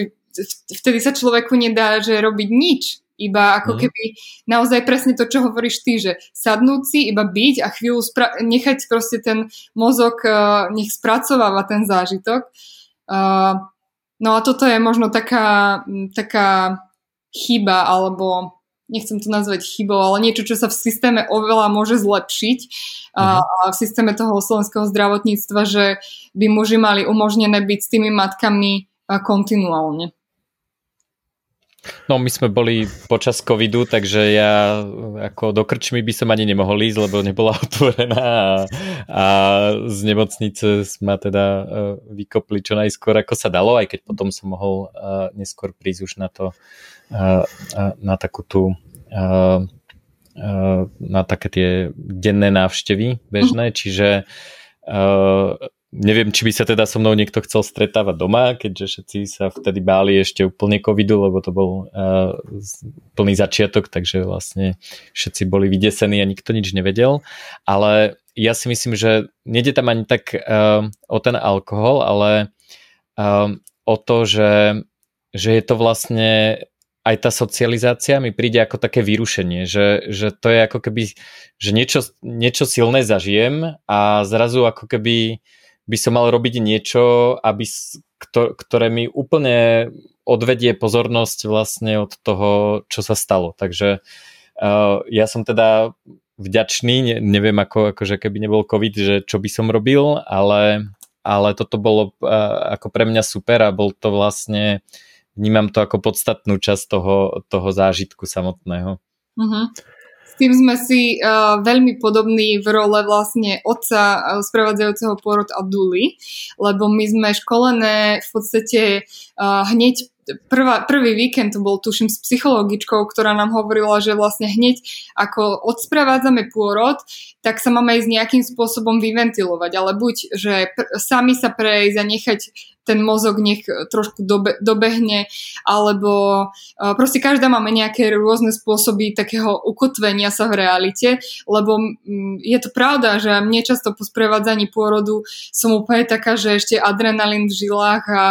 vtedy sa človeku nedá, že robiť nič. Iba ako uh-huh. keby naozaj presne to, čo hovoríš ty, že sadnúť si, iba byť a chvíľu spra- nechať proste ten mozog, uh, nech spracováva ten zážitok. Uh, no a toto je možno taká, taká chyba alebo nechcem to nazvať chybou, ale niečo, čo sa v systéme oveľa môže zlepšiť a, mhm. a v systéme toho slovenského zdravotníctva, že by muži mali umožnené byť s tými matkami kontinuálne. No my sme boli počas covidu, takže ja ako do krčmy by som ani nemohol ísť, lebo nebola otvorená a, a z nemocnice sme teda uh, vykopli čo najskôr ako sa dalo, aj keď potom som mohol uh, neskôr prísť už na to na takú tú na také tie denné návštevy bežné, mm. čiže neviem, či by sa teda so mnou niekto chcel stretávať doma, keďže všetci sa vtedy báli ešte úplne covidu, lebo to bol uh, plný začiatok, takže vlastne všetci boli vydesení a nikto nič nevedel. Ale ja si myslím, že nejde tam ani tak uh, o ten alkohol, ale uh, o to, že, že je to vlastne aj tá socializácia mi príde ako také vyrušenie, že, že to je ako keby, že niečo, niečo silné zažijem a zrazu ako keby by som mal robiť niečo, aby, ktoré mi úplne odvedie pozornosť vlastne od toho, čo sa stalo. Takže uh, ja som teda vďačný, neviem ako, akože keby nebol COVID, že čo by som robil, ale, ale toto bolo uh, ako pre mňa super a bol to vlastne vnímam to ako podstatnú časť toho, toho zážitku samotného. Uh-huh. S tým sme si uh, veľmi podobní v role vlastne otca uh, sprevádzajúceho pôrod a Duly, lebo my sme školené v podstate uh, hneď prvá, prvý víkend to bol tuším s psychologičkou, ktorá nám hovorila, že vlastne hneď ako odsprevádzame pôrod, tak sa máme ísť nejakým spôsobom vyventilovať, ale buď, že pr- sami sa prejsť a nechať ten mozog nech trošku dobe, dobehne, alebo uh, proste každá máme nejaké rôzne spôsoby takého ukotvenia sa v realite, lebo je to pravda, že mne často po sprevádzaní pôrodu som úplne taká, že ešte adrenalín v žilách a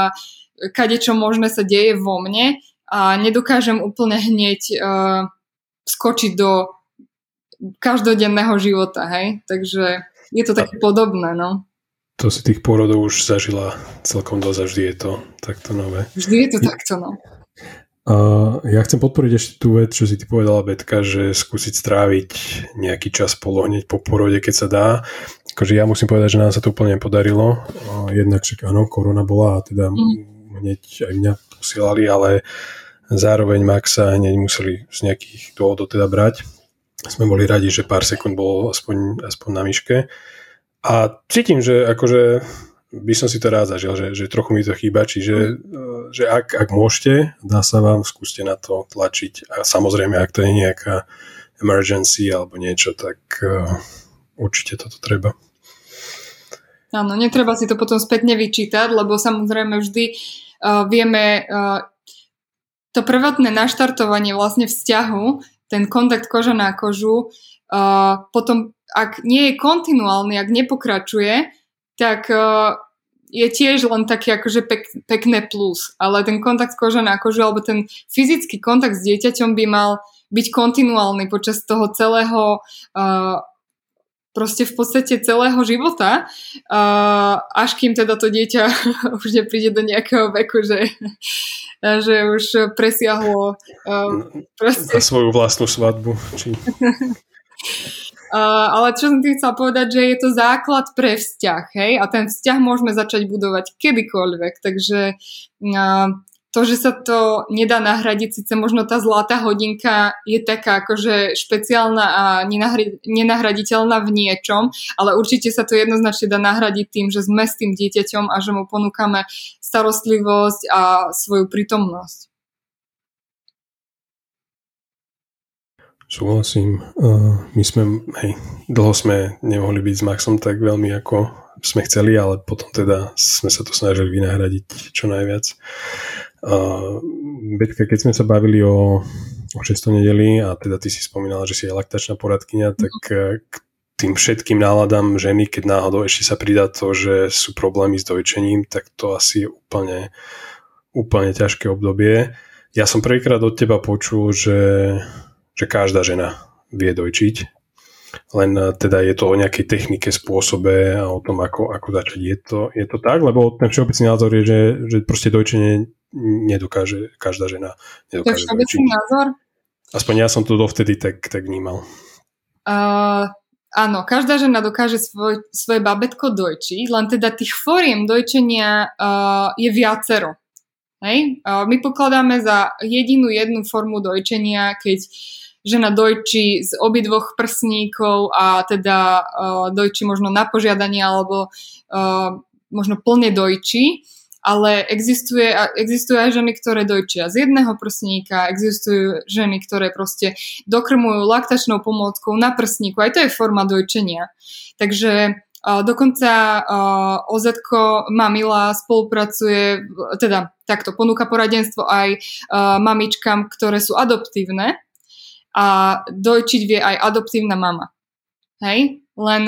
kade čo možné sa deje vo mne a nedokážem úplne hneď uh, skočiť do každodenného života, hej? Takže je to také podobné, no. To si tých pôrodov už zažila celkom dosť a vždy je to takto nové. Vždy je to takto, no. Uh, ja chcem podporiť ešte tú vec, čo si ty povedala, Betka, že skúsiť stráviť nejaký čas polo hneď po porode, keď sa dá. Akože ja musím povedať, že nám sa to úplne podarilo. Uh, jednak však áno, korona bola a teda mm. Hneď aj mňa posielali, ale zároveň Maxa hneď museli z nejakých dôvodov teda brať. Sme boli radi, že pár sekúnd bolo aspoň, aspoň na myške. A cítim, že akože by som si to rád zažil, že, že trochu mi to chýba, čiže mm. že ak, ak môžete, dá sa vám, skúste na to tlačiť a samozrejme, ak to je nejaká emergency alebo niečo, tak uh, určite toto treba. Áno, netreba si to potom spätne vyčítať, lebo samozrejme vždy uh, vieme uh, to prvotné naštartovanie vlastne vzťahu, ten kontakt koža na kožu, uh, potom ak nie je kontinuálny, ak nepokračuje, tak je tiež len taký akože pek, pekné plus. Ale ten kontakt koža na kožu alebo ten fyzický kontakt s dieťaťom by mal byť kontinuálny počas toho celého uh, proste v podstate celého života, až kým teda to dieťa už nepríde do nejakého veku, že, že už presiahlo proste... Na svoju vlastnú svadbu. Či... Ale čo som tým chcela povedať, že je to základ pre vzťah, hej? A ten vzťah môžeme začať budovať kedykoľvek, takže to, že sa to nedá nahradiť, síce možno tá zlatá hodinka je taká akože špeciálna a nenahraditeľná v niečom, ale určite sa to jednoznačne dá nahradiť tým, že sme s tým dieťaťom a že mu ponúkame starostlivosť a svoju prítomnosť. Súhlasím. My sme, hej, dlho sme nemohli byť s Maxom tak veľmi, ako sme chceli, ale potom teda sme sa to snažili vynahradiť čo najviac. Betka, keď sme sa bavili o, o 6. nedeli a teda ty si spomínala, že si je laktačná poradkynia, tak e, k tým všetkým náladám ženy, keď náhodou ešte sa pridá to, že sú problémy s dojčením, tak to asi je úplne, úplne ťažké obdobie. Ja som prvýkrát od teba počul, že že každá žena vie dojčiť, len eh, teda je to o nejakej technike, spôsobe a o tom, ako, ako začať. Je to, je to tak? Lebo ten všeobecný názor je, že, že proste dojčenie nedokáže, každá žena nedokáže to je názor? Aspoň ja som to dovtedy tak, tak vnímal. Uh, áno, každá žena dokáže svoj, svoje babetko dojčiť, len teda tých fóriem dojčenia uh, je viacero. Hej? Uh, my pokladáme za jedinú jednu formu dojčenia, keď žena dojčí z obidvoch prsníkov a teda uh, dojčí možno na požiadanie alebo uh, možno plne dojčí. Ale existuje, existujú aj ženy, ktoré dojčia z jedného prsníka, existujú ženy, ktoré proste dokrmujú laktačnou pomôckou na prsníku, aj to je forma dojčenia. Takže Dokonca OZ Mamila spolupracuje, teda takto ponúka poradenstvo aj mamičkám, ktoré sú adoptívne a dojčiť vie aj adoptívna mama. Hej? Len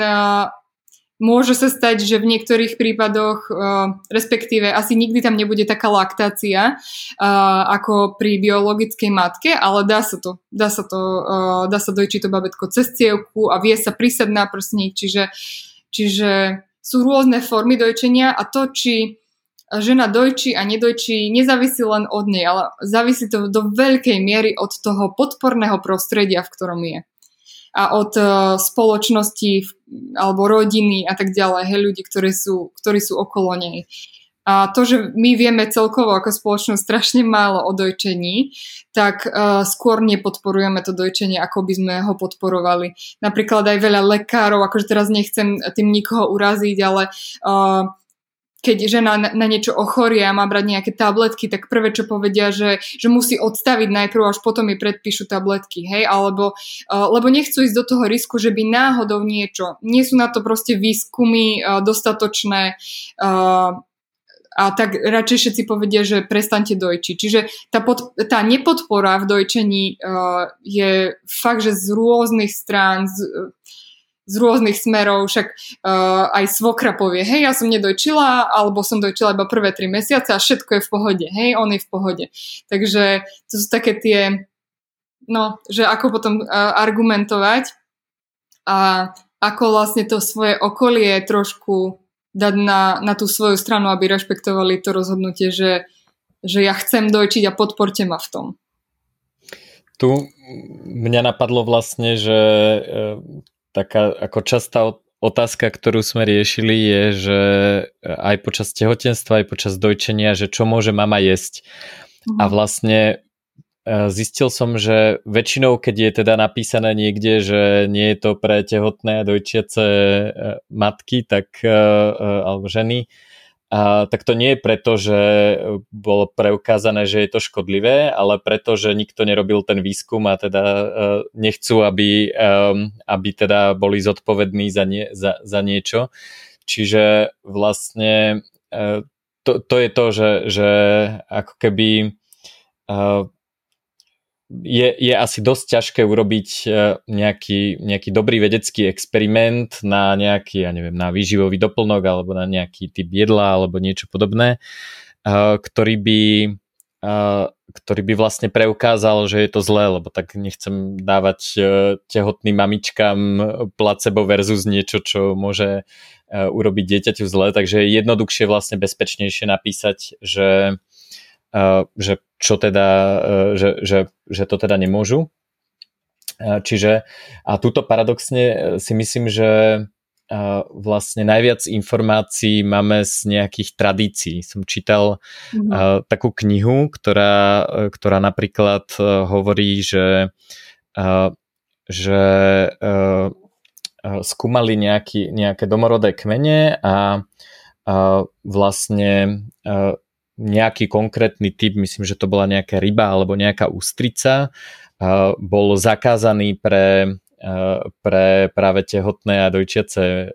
Môže sa stať, že v niektorých prípadoch, uh, respektíve asi nikdy tam nebude taká laktácia uh, ako pri biologickej matke, ale dá sa to, dá sa to, uh, dá sa dojčiť to babetko cez cievku a vie sa prísať na prsník, čiže, čiže sú rôzne formy dojčenia a to, či žena dojčí a nedojčí, nezávisí len od nej, ale závisí to do veľkej miery od toho podporného prostredia, v ktorom je a od uh, spoločnosti alebo rodiny a tak ďalej, hej, ľudí, ktorí sú, ktorí sú okolo nej. A to, že my vieme celkovo ako spoločnosť strašne málo o dojčení, tak uh, skôr nepodporujeme to dojčenie, ako by sme ho podporovali. Napríklad aj veľa lekárov, akože teraz nechcem tým nikoho uraziť, ale uh, keď žena na niečo ochorie a má brať nejaké tabletky, tak prvé, čo povedia, že, že musí odstaviť najprv, až potom jej predpíšu tabletky, hej, alebo uh, lebo nechcú ísť do toho risku, že by náhodou niečo, nie sú na to proste výskumy uh, dostatočné uh, a tak radšej všetci povedia, že prestante dojčiť. Čiže tá, pod, tá nepodpora v dojčení uh, je fakt, že z rôznych strán, z, z rôznych smerov, však uh, aj svokra povie, hej, ja som nedojčila, alebo som dojčila iba prvé tri mesiace a všetko je v pohode, hej, on je v pohode. Takže to sú také tie, no, že ako potom uh, argumentovať a ako vlastne to svoje okolie trošku dať na, na tú svoju stranu, aby rešpektovali to rozhodnutie, že, že ja chcem dojčiť a podporte ma v tom. Tu mňa napadlo vlastne, že taká ako častá otázka, ktorú sme riešili je, že aj počas tehotenstva, aj počas dojčenia, že čo môže mama jesť. Mhm. A vlastne e, zistil som, že väčšinou, keď je teda napísané niekde, že nie je to pre tehotné a dojčiace e, matky, tak, e, alebo ženy, a, tak to nie je preto, že bolo preukázané, že je to škodlivé, ale preto, že nikto nerobil ten výskum a teda uh, nechcú, aby, um, aby teda boli zodpovední za, nie, za, za niečo. Čiže vlastne uh, to, to je to, že, že ako keby uh, je, je asi dosť ťažké urobiť e, nejaký, nejaký dobrý vedecký experiment na nejaký, ja neviem, na výživový doplnok alebo na nejaký typ jedla alebo niečo podobné, e, ktorý by, e, ktorý by vlastne preukázal, že je to zlé, lebo tak nechcem dávať tehotným mamičkám placebo versus niečo, čo môže urobiť dieťaťu zle, takže je jednoduchšie vlastne bezpečnejšie napísať, že že čo teda, e, že, že, že to teda nemôžu. Čiže a túto paradoxne e, si myslím, že vlastne najviac informácií máme z nejakých tradícií. Som čítal mm. takú knihu, ktorá, e, ktorá napríklad hovorí, že, že skúmali nejaký, nejaké domorodé kmene a vlastne nejaký konkrétny typ, myslím, že to bola nejaká ryba alebo nejaká ústrica, bol zakázaný pre, pre práve tehotné a dojčiace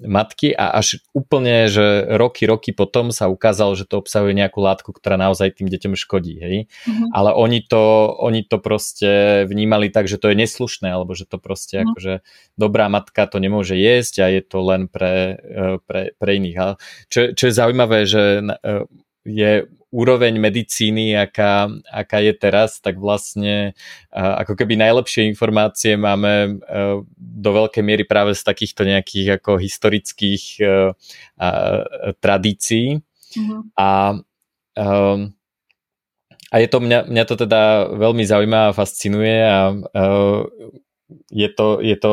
matky a až úplne, že roky, roky potom sa ukázalo, že to obsahuje nejakú látku, ktorá naozaj tým deťom škodí. Hej? Mm-hmm. Ale oni to, oni to proste vnímali tak, že to je neslušné, alebo že to proste mm-hmm. akože dobrá matka to nemôže jesť a je to len pre, pre, pre iných. Čo, čo je zaujímavé, že je úroveň medicíny, aká, aká je teraz, tak vlastne ako keby najlepšie informácie máme do veľkej miery práve z takýchto nejakých ako historických tradícií. Mm-hmm. A, a je to, mňa, mňa to teda veľmi zaujíma a fascinuje a je to, je to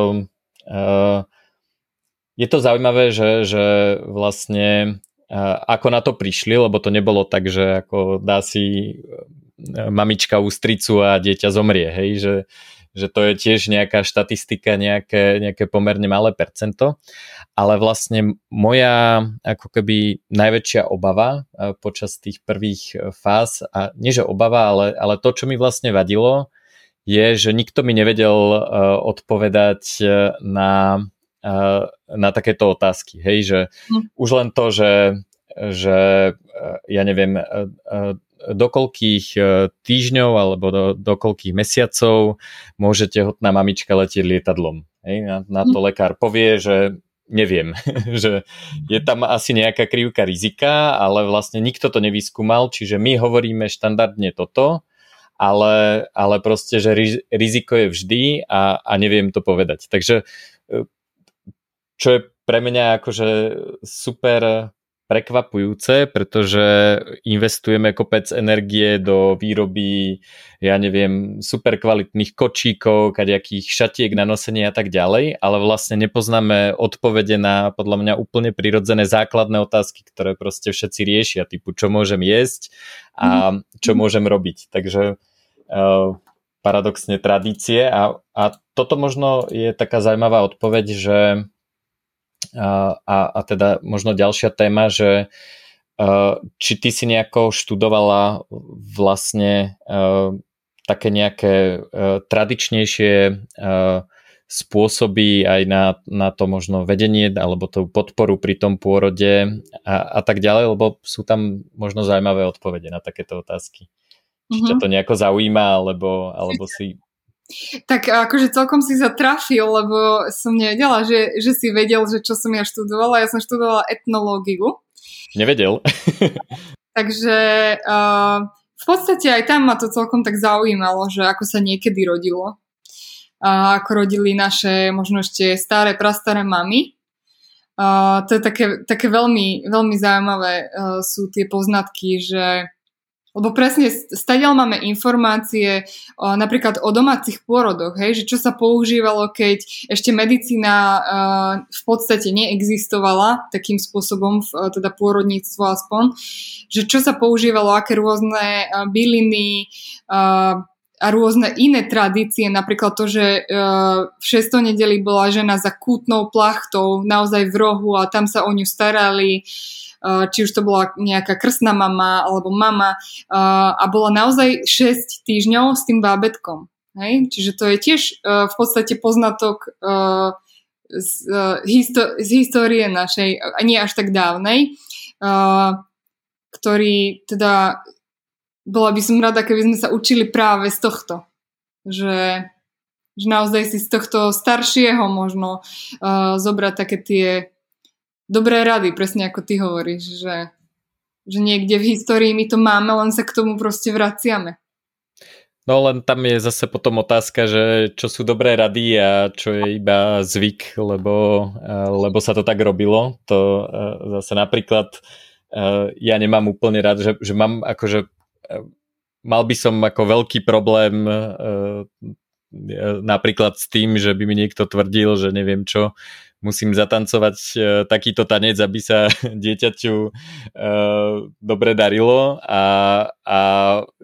je to zaujímavé, že, že vlastne ako na to prišli, lebo to nebolo tak, že ako dá si e, mamička ústricu a dieťa zomrie, hej, že, že to je tiež nejaká štatistika, nejaké, nejaké pomerne malé percento, ale vlastne moja ako keby najväčšia obava e, počas tých prvých e, fáz, a nie že obava, ale, ale to, čo mi vlastne vadilo, je, že nikto mi nevedel odpovedať na, na takéto otázky. Hej, že hm. už len to, že, že ja neviem, do koľkých týždňov alebo do, do koľkých mesiacov môže tehotná mamička letieť lietadlom. Hej? Na, na to mhm. lekár povie, že neviem, že je tam asi nejaká krivka rizika, ale vlastne nikto to nevyskúmal, čiže my hovoríme štandardne toto, ale, ale proste, že riziko je vždy a, a neviem to povedať. Takže čo je pre mňa akože super prekvapujúce, pretože investujeme kopec energie do výroby, ja neviem, super kvalitných kočíkov, kadejakých šatiek na nosenie a tak ďalej, ale vlastne nepoznáme odpovede na podľa mňa úplne prirodzené základné otázky, ktoré proste všetci riešia, typu čo môžem jesť a mhm. čo môžem robiť. Takže uh, paradoxne tradície a, a toto možno je taká zaujímavá odpoveď, že a, a teda možno ďalšia téma, že či ty si nejako študovala vlastne také nejaké tradičnejšie spôsoby aj na, na to možno vedenie alebo tú podporu pri tom pôrode a, a tak ďalej, lebo sú tam možno zaujímavé odpovede na takéto otázky. Či mm-hmm. ťa mhm. to nejako zaujíma, alebo, alebo si tak akože celkom si sa trafil, lebo som nevedela, že, že si vedel, že čo som ja študovala. Ja som študovala etnológiu. Nevedel. Takže uh, v podstate aj tam ma to celkom tak zaujímalo, že ako sa niekedy rodilo. Uh, ako rodili naše možno ešte staré, prastaré mamy. Uh, to je také, také veľmi, veľmi zaujímavé uh, sú tie poznatky, že lebo presne stadiaľ máme informácie o, napríklad o domácich pôrodoch, hej, že čo sa používalo, keď ešte medicína uh, v podstate neexistovala takým spôsobom, uh, teda pôrodníctvo aspoň, že čo sa používalo, aké rôzne uh, byliny uh, a rôzne iné tradície, napríklad to, že v 6. nedeli bola žena za kútnou plachtou naozaj v rohu a tam sa o ňu starali. Eh, či už to bola nejaká krstná mama alebo mama eh, a bola naozaj 6 týždňov s tým bábetkom. Hej? Čiže to je tiež eh, v podstate poznatok z, histo- z histórie našej, nie až tak dávnej, ktorý teda bola by som rada, keby sme sa učili práve z tohto. Že, že naozaj si z tohto staršieho možno uh, zobrať také tie dobré rady, presne ako ty hovoríš, že, že niekde v histórii my to máme, len sa k tomu proste vraciame. No len tam je zase potom otázka, že čo sú dobré rady a čo je iba zvyk, lebo, lebo sa to tak robilo. To zase napríklad ja nemám úplne rád, že, že mám akože mal by som ako veľký problém napríklad s tým, že by mi niekto tvrdil, že neviem čo, musím zatancovať uh, takýto tanec, aby sa dieťaťu uh, dobre darilo a, a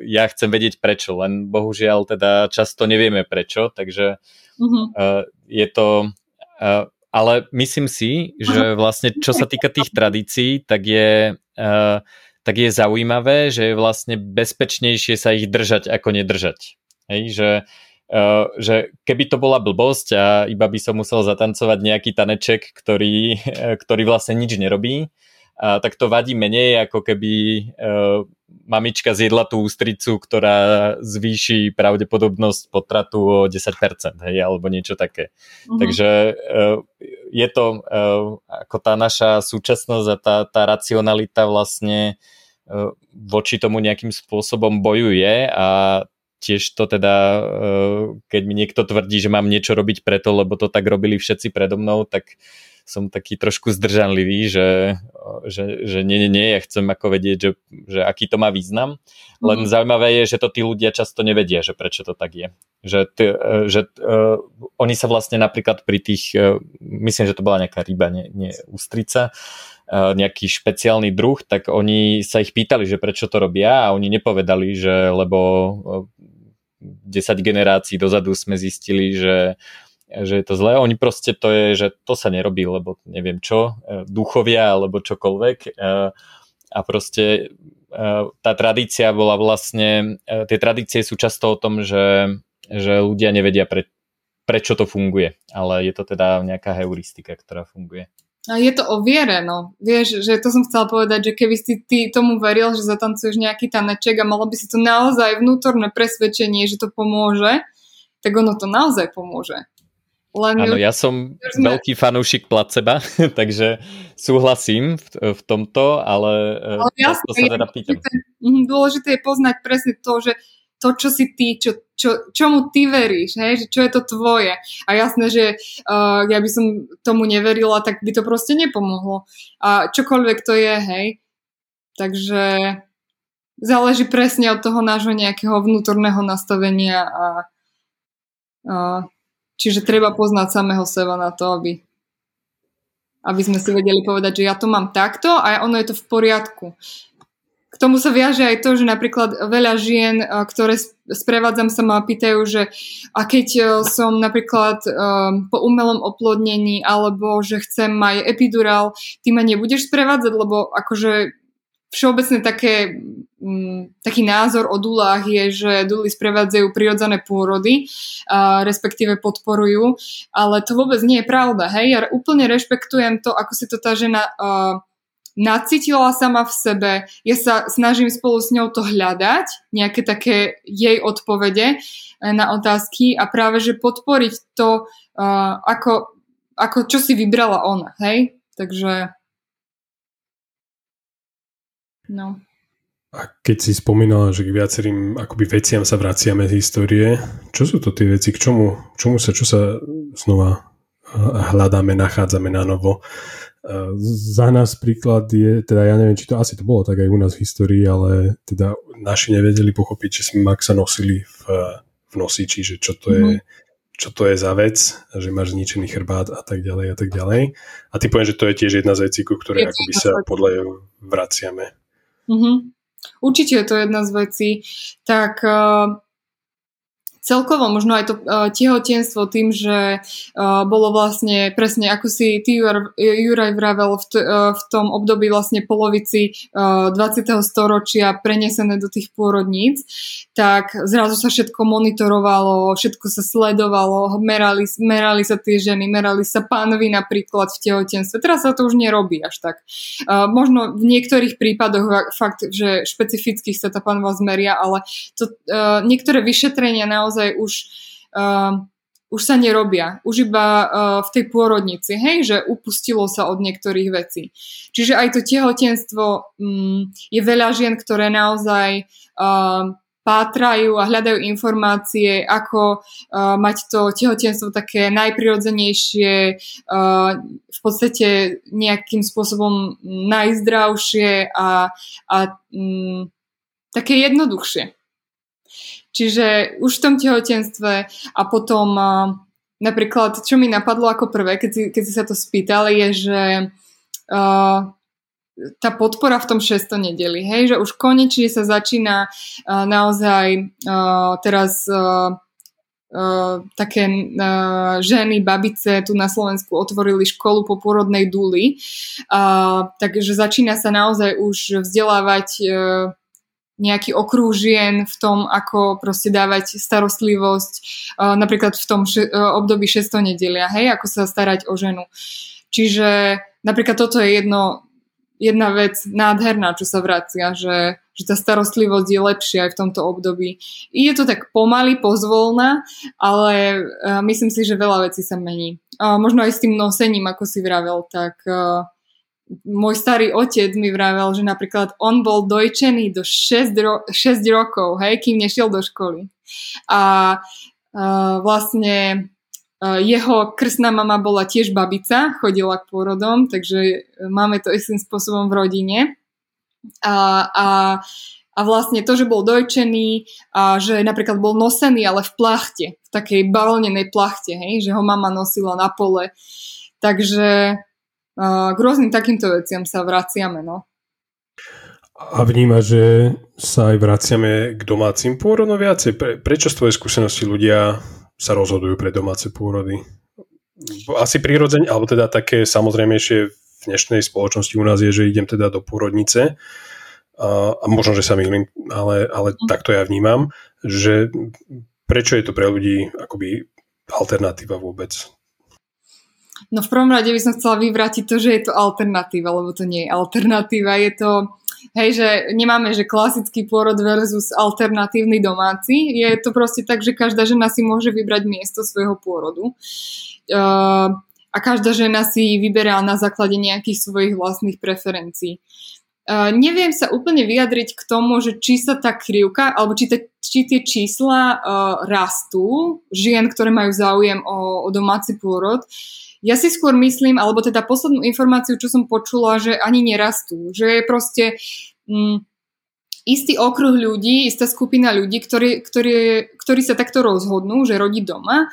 ja chcem vedieť prečo, len bohužiaľ teda často nevieme prečo, takže uh, je to... Uh, ale myslím si, že vlastne čo sa týka tých tradícií, tak je, uh, tak je zaujímavé, že je vlastne bezpečnejšie sa ich držať ako nedržať. Hej, že uh, Uh, že keby to bola blbosť a iba by som musel zatancovať nejaký taneček, ktorý, uh, ktorý vlastne nič nerobí, tak to vadí menej, ako keby uh, mamička zjedla tú ústricu, ktorá zvýši pravdepodobnosť potratu o 10%, hej, alebo niečo také. Uh-huh. Takže uh, je to ako tá naša súčasnosť a tá, tá racionalita vlastne voči tomu nejakým spôsobom bojuje a tiež to teda, eh, keď mi niekto tvrdí, že mám niečo robiť preto, lebo to tak robili všetci predo mnou, tak som taký trošku zdržanlivý, že, že, že nie, nie, nie, ja chcem ako vedieť, že, že aký to má význam. Len mm. zaujímavé je, že to tí ľudia často nevedia, že prečo to tak je. Že, t, že uh, oni sa vlastne napríklad pri tých, uh, myslím, že to bola nejaká ryba, nie, nie ústrica, uh, nejaký špeciálny druh, tak oni sa ich pýtali, že prečo to robia a oni nepovedali, že lebo 10 generácií dozadu sme zistili, že že je to zlé. Oni proste to je, že to sa nerobí, lebo neviem čo, e, duchovia alebo čokoľvek. E, a proste e, tá tradícia bola vlastne, tie tradície sú často o tom, že, že ľudia nevedia, pre, prečo to funguje, ale je to teda nejaká heuristika, ktorá funguje. A je to o viere, no. Vieš, že to som chcela povedať, že keby si ty tomu veril, že zatancuješ nejaký taneček a malo by si to naozaj vnútorné presvedčenie, že to pomôže, tak ono to naozaj pomôže. Len Áno, ja som sme... veľký fanúšik placeba, takže súhlasím v, v tomto, ale, e, ale jasne, to sa teda pýtam. Dôležité, mhm, dôležité je poznať presne to, že to, čo si ty, čo, čo, čomu ty veríš, hej? že čo je to tvoje. A jasné, že uh, ja by som tomu neverila, tak by to proste nepomohlo. A čokoľvek to je, hej. Takže záleží presne od toho nášho nejakého vnútorného nastavenia a, a Čiže treba poznať samého seba na to, aby, aby sme si vedeli povedať, že ja to mám takto a ono je to v poriadku. K tomu sa viaže aj to, že napríklad veľa žien, eh, ktoré sprevádzam sa ma pýtajú, že a keď eh, som napríklad um, po umelom oplodnení alebo že chcem mať epidurál, ty ma nebudeš sprevádzať, lebo akože všeobecne také, m, mm, taký názor o dulách je, že duly sprevádzajú prirodzené pôrody, a respektíve podporujú, ale to vôbec nie je pravda. Hej? Ja úplne rešpektujem to, ako si to tá žena uh, nacítila sama v sebe. Ja sa snažím spolu s ňou to hľadať, nejaké také jej odpovede eh, na otázky a práve, že podporiť to, uh, ako, ako čo si vybrala ona. Hej? Takže No. A keď si spomínala, že k viacerým akoby veciam sa vraciame z histórie, čo sú to tie veci, k čomu, čomu sa, čo sa znova hľadáme, nachádzame na novo? Za nás príklad je, teda ja neviem, či to asi to bolo tak aj u nás v histórii, ale teda naši nevedeli pochopiť, že sme Maxa nosili v, v nosiči, že čo to je mhm. čo to je za vec, že máš zničený chrbát a tak ďalej a tak ďalej. A ty poviem, že to je tiež jedna z vecí, ku ktorej akoby sa podľa vraciame. Mm-hmm. Určite je to jedna z vecí. Tak uh, celkovo možno aj to uh, tehotenstvo tým, že uh, bolo vlastne presne ako si ty Juraj vravel v, t- uh, v tom období vlastne polovici uh, 20. storočia prenesené do tých pôrodníc, tak zrazu sa všetko monitorovalo, všetko sa sledovalo, merali, merali sa tie ženy, merali sa pánovi napríklad v tehotenstve. Teraz sa to už nerobí až tak. Uh, možno v niektorých prípadoch fakt, že špecifických sa tá pánova zmeria, ale to, uh, niektoré vyšetrenia naozaj naozaj už, uh, už sa nerobia. Už iba uh, v tej pôrodnici, hej, že upustilo sa od niektorých vecí. Čiže aj to tehotenstvo um, je veľa žien, ktoré naozaj uh, pátrajú a hľadajú informácie, ako uh, mať to tehotenstvo také najprirodzenejšie, uh, v podstate nejakým spôsobom najzdravšie a, a um, také jednoduchšie. Čiže už v tom tehotenstve a potom napríklad, čo mi napadlo ako prvé, keď si, keď si sa to spýtali, je, že uh, tá podpora v tom 600 nedeli, hej, že už konečne sa začína uh, naozaj uh, teraz uh, Uh, také uh, ženy, babice tu na Slovensku otvorili školu po pôrodnej dúli. Uh, takže začína sa naozaj už vzdelávať uh, nejaký okruh žien v tom, ako proste dávať starostlivosť uh, napríklad v tom uh, období 600 nedelia, hej, ako sa starať o ženu. Čiže napríklad toto je jedno, jedna vec nádherná, čo sa vracia, že, že tá starostlivosť je lepšia aj v tomto období. Je to tak pomaly, pozvolná, ale uh, myslím si, že veľa vecí sa mení. Možno aj s tým nosením, ako si vravel, tak môj starý otec mi vravel, že napríklad on bol dojčený do 6, ro- 6 rokov, hej, kým nešiel do školy. A uh, vlastne uh, jeho krstná mama bola tiež babica, chodila k pôrodom, takže máme to istým spôsobom v rodine. A, a, a vlastne to, že bol dojčený a že napríklad bol nosený, ale v plachte, v takej balnenej plachte, hej, že ho mama nosila na pole. Takže k rôznym takýmto veciam sa vraciame, no. A vníma, že sa aj vraciame k domácim pôrodom viacej? Pre, prečo z tvojej skúsenosti ľudia sa rozhodujú pre domáce pôrody? Asi prirodzene, alebo teda také samozrejmejšie v dnešnej spoločnosti u nás je, že idem teda do pôrodnice a, a možno, že sa milím, ale, ale mm. takto ja vnímam, že prečo je to pre ľudí akoby alternatíva vôbec? No v prvom rade by som chcela vyvrátiť to, že je to alternatíva, lebo to nie je alternatíva, je to Hej, že nemáme, že klasický pôrod versus alternatívny domáci. Je to proste tak, že každá žena si môže vybrať miesto svojho pôrodu. Uh, a každá žena si vyberá na základe nejakých svojich vlastných preferencií. Uh, neviem sa úplne vyjadriť k tomu, že či sa tá krivka, alebo či, te, či tie čísla uh, rastú, žien, ktoré majú záujem o, o domáci pôrod. Ja si skôr myslím, alebo teda poslednú informáciu, čo som počula, že ani nerastú. Že je proste mm, istý okruh ľudí, istá skupina ľudí, ktorí, ktorí, ktorí sa takto rozhodnú, že rodí doma.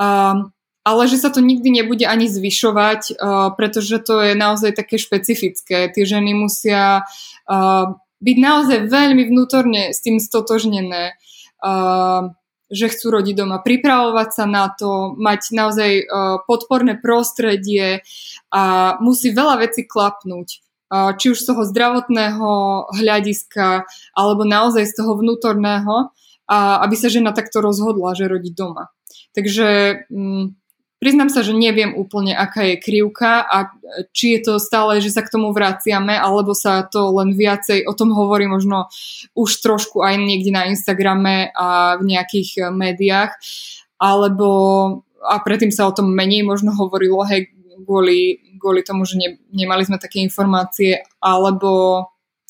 Um, ale že sa to nikdy nebude ani zvyšovať, uh, pretože to je naozaj také špecifické. Tie ženy musia uh, byť naozaj veľmi vnútorne s tým stotožnené. Uh, že chcú rodiť doma, pripravovať sa na to, mať naozaj uh, podporné prostredie a musí veľa vecí klapnúť. Uh, či už z toho zdravotného hľadiska, alebo naozaj z toho vnútorného, aby sa žena takto rozhodla, že rodí doma. Takže um, Priznám sa, že neviem úplne, aká je krivka a či je to stále, že sa k tomu vraciame, alebo sa to len viacej, o tom hovorí možno už trošku aj niekde na Instagrame a v nejakých eh, médiách, alebo a predtým sa o tom menej možno hovorilo, hej, kvôli, kvôli tomu, že ne, nemali sme také informácie, alebo,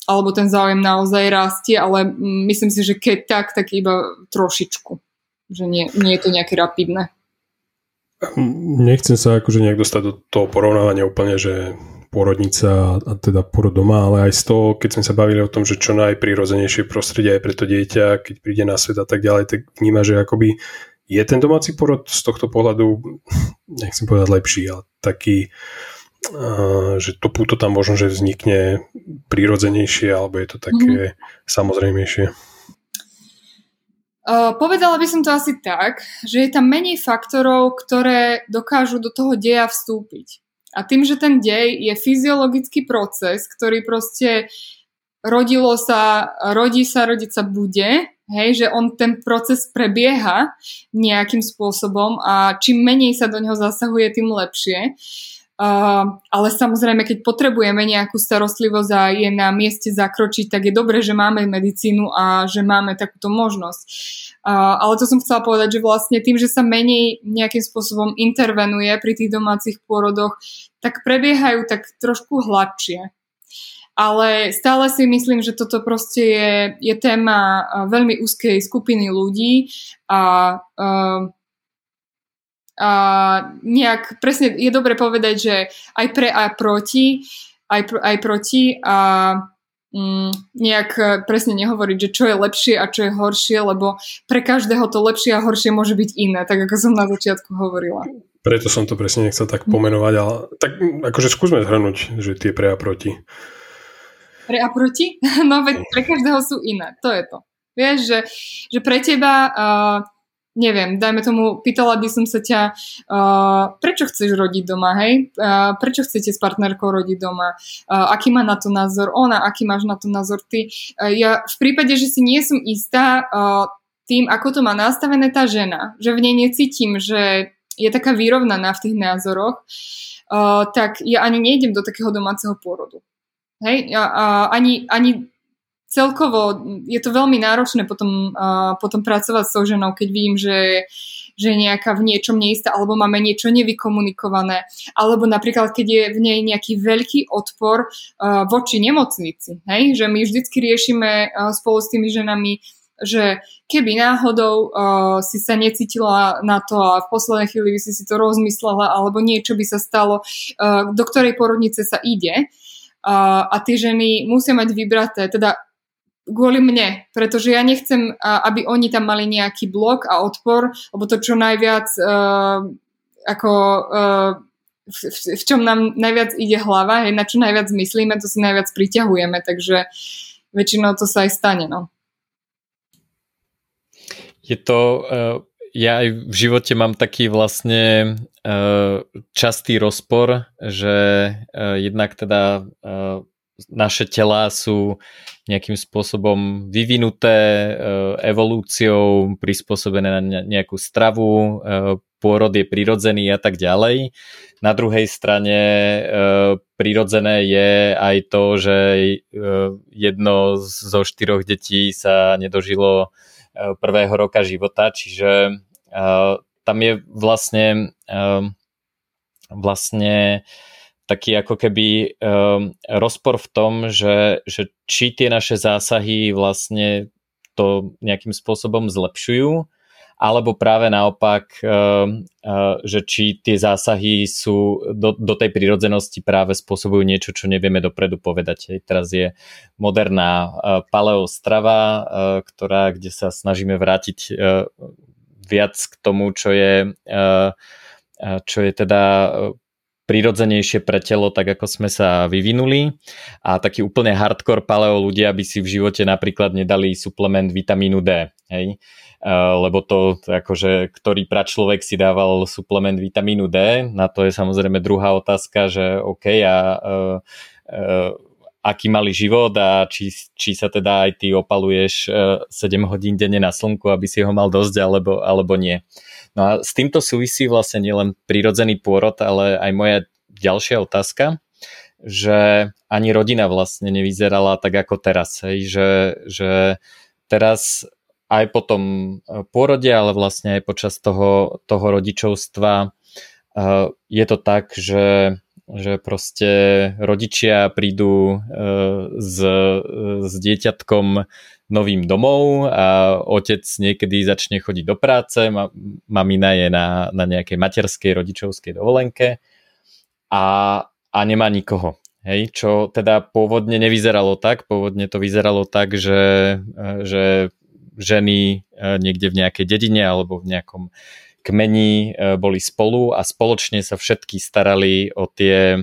alebo ten záujem naozaj rastie, ale myslím si, že keď tak, tak iba trošičku. Že nie, nie je to nejaké rapidné. Nechcem sa akože nejak dostať do toho porovnávania úplne, že porodnica a teda porod doma, ale aj z toho, keď sme sa bavili o tom, že čo najprirodzenejšie prostredie aj pre to dieťa, keď príde na svet a tak ďalej, tak vníma, že akoby je ten domáci porod z tohto pohľadu, nechcem povedať lepší, ale taký, že to púto tam možno, že vznikne prirodzenejšie, alebo je to také mm-hmm. samozrejmejšie. Uh, povedala by som to asi tak, že je tam menej faktorov, ktoré dokážu do toho deja vstúpiť. A tým, že ten dej je fyziologický proces, ktorý proste rodilo sa, rodí sa, rodiť sa bude, hej, že on ten proces prebieha nejakým spôsobom a čím menej sa do neho zasahuje, tým lepšie. Uh, ale samozrejme, keď potrebujeme nejakú starostlivosť a je na mieste zakročiť, tak je dobré, že máme medicínu a že máme takúto možnosť. Ale to som chcela povedať, že vlastne tým, že sa menej nejakým spôsobom intervenuje pri tých domácich pôrodoch, tak prebiehajú tak trošku hladšie. Ale stále si myslím, že toto proste je, je téma veľmi úzkej skupiny ľudí a uh, a nejak presne je dobre povedať, že aj pre a proti, aj, pr- aj proti a mm, nejak presne nehovoriť, že čo je lepšie a čo je horšie, lebo pre každého to lepšie a horšie môže byť iné, tak ako som na začiatku hovorila. Preto som to presne nechcel tak pomenovať, ale tak akože skúsme zhrnúť, že tie pre a proti. Pre a proti? No veď pre každého sú iné, to je to. Vieš, že, že pre teba uh, neviem, dajme tomu, pýtala by som sa ťa, uh, prečo chceš rodiť doma, hej? Uh, prečo chcete s partnerkou rodiť doma? Uh, aký má na to názor ona? Aký máš na to názor ty? Uh, ja v prípade, že si nie som istá uh, tým, ako to má nastavené tá žena, že v nej necítim, že je taká vyrovnaná v tých názoroch, uh, tak ja ani nejdem do takého domáceho pôrodu. Hej? Uh, ani, ani celkovo je to veľmi náročné potom, uh, potom pracovať s tou ženou, keď vidím, že že je nejaká v niečom neistá, alebo máme niečo nevykomunikované, alebo napríklad, keď je v nej nejaký veľký odpor uh, voči nemocnici, hej? že my vždycky riešime uh, spolu s tými ženami, že keby náhodou uh, si sa necítila na to a v poslednej chvíli by si si to rozmyslela, alebo niečo by sa stalo, uh, do ktorej porodnice sa ide, uh, a tie ženy musia mať vybraté, teda kvôli mne, pretože ja nechcem, aby oni tam mali nejaký blok a odpor, lebo to čo najviac uh, ako uh, v, v čom nám najviac ide hlava, hej, na čo najviac myslíme, to si najviac priťahujeme, takže väčšinou to sa aj stane. No. Je to, uh, ja aj v živote mám taký vlastne uh, častý rozpor, že uh, jednak teda uh, naše telá sú nejakým spôsobom vyvinuté evolúciou, prispôsobené na nejakú stravu, pôrod je prirodzený a tak ďalej. Na druhej strane prirodzené je aj to, že jedno zo štyroch detí sa nedožilo prvého roka života, čiže tam je vlastne vlastne taký ako keby um, rozpor v tom, že, že či tie naše zásahy vlastne to nejakým spôsobom zlepšujú, alebo práve naopak, um, uh, že či tie zásahy sú do, do tej prírodzenosti práve spôsobujú niečo, čo nevieme dopredu povedať. Hej. Teraz je moderná uh, paleostrava, uh, ktorá, kde sa snažíme vrátiť uh, viac k tomu, čo je, uh, čo je teda prirodzenejšie pre telo, tak ako sme sa vyvinuli. A taký úplne hardcore paleo ľudia by si v živote napríklad nedali suplement vitamínu D. Hej? Uh, lebo to, akože, ktorý pračlovek si dával suplement vitamínu D, na to je samozrejme druhá otázka, že OK, a uh, uh, aký mali život a či, či sa teda aj ty opaluješ 7 hodín denne na slnku, aby si ho mal dosť, alebo, alebo nie. No a s týmto súvisí vlastne nielen prírodzený pôrod, ale aj moja ďalšia otázka, že ani rodina vlastne nevyzerala tak ako teraz. Hej, že, že teraz aj po tom e, pôrode, ale vlastne aj počas toho, toho rodičovstva uh, je to tak, že že proste rodičia prídu uh, s, s dieťatkom novým domov a otec niekedy začne chodiť do práce, ma, mamina je na, na nejakej materskej rodičovskej dovolenke a, a nemá nikoho. Hej, čo teda pôvodne nevyzeralo tak, pôvodne to vyzeralo tak, že, že ženy e, niekde v nejakej dedine alebo v nejakom kmeni e, boli spolu a spoločne sa všetky starali o tie,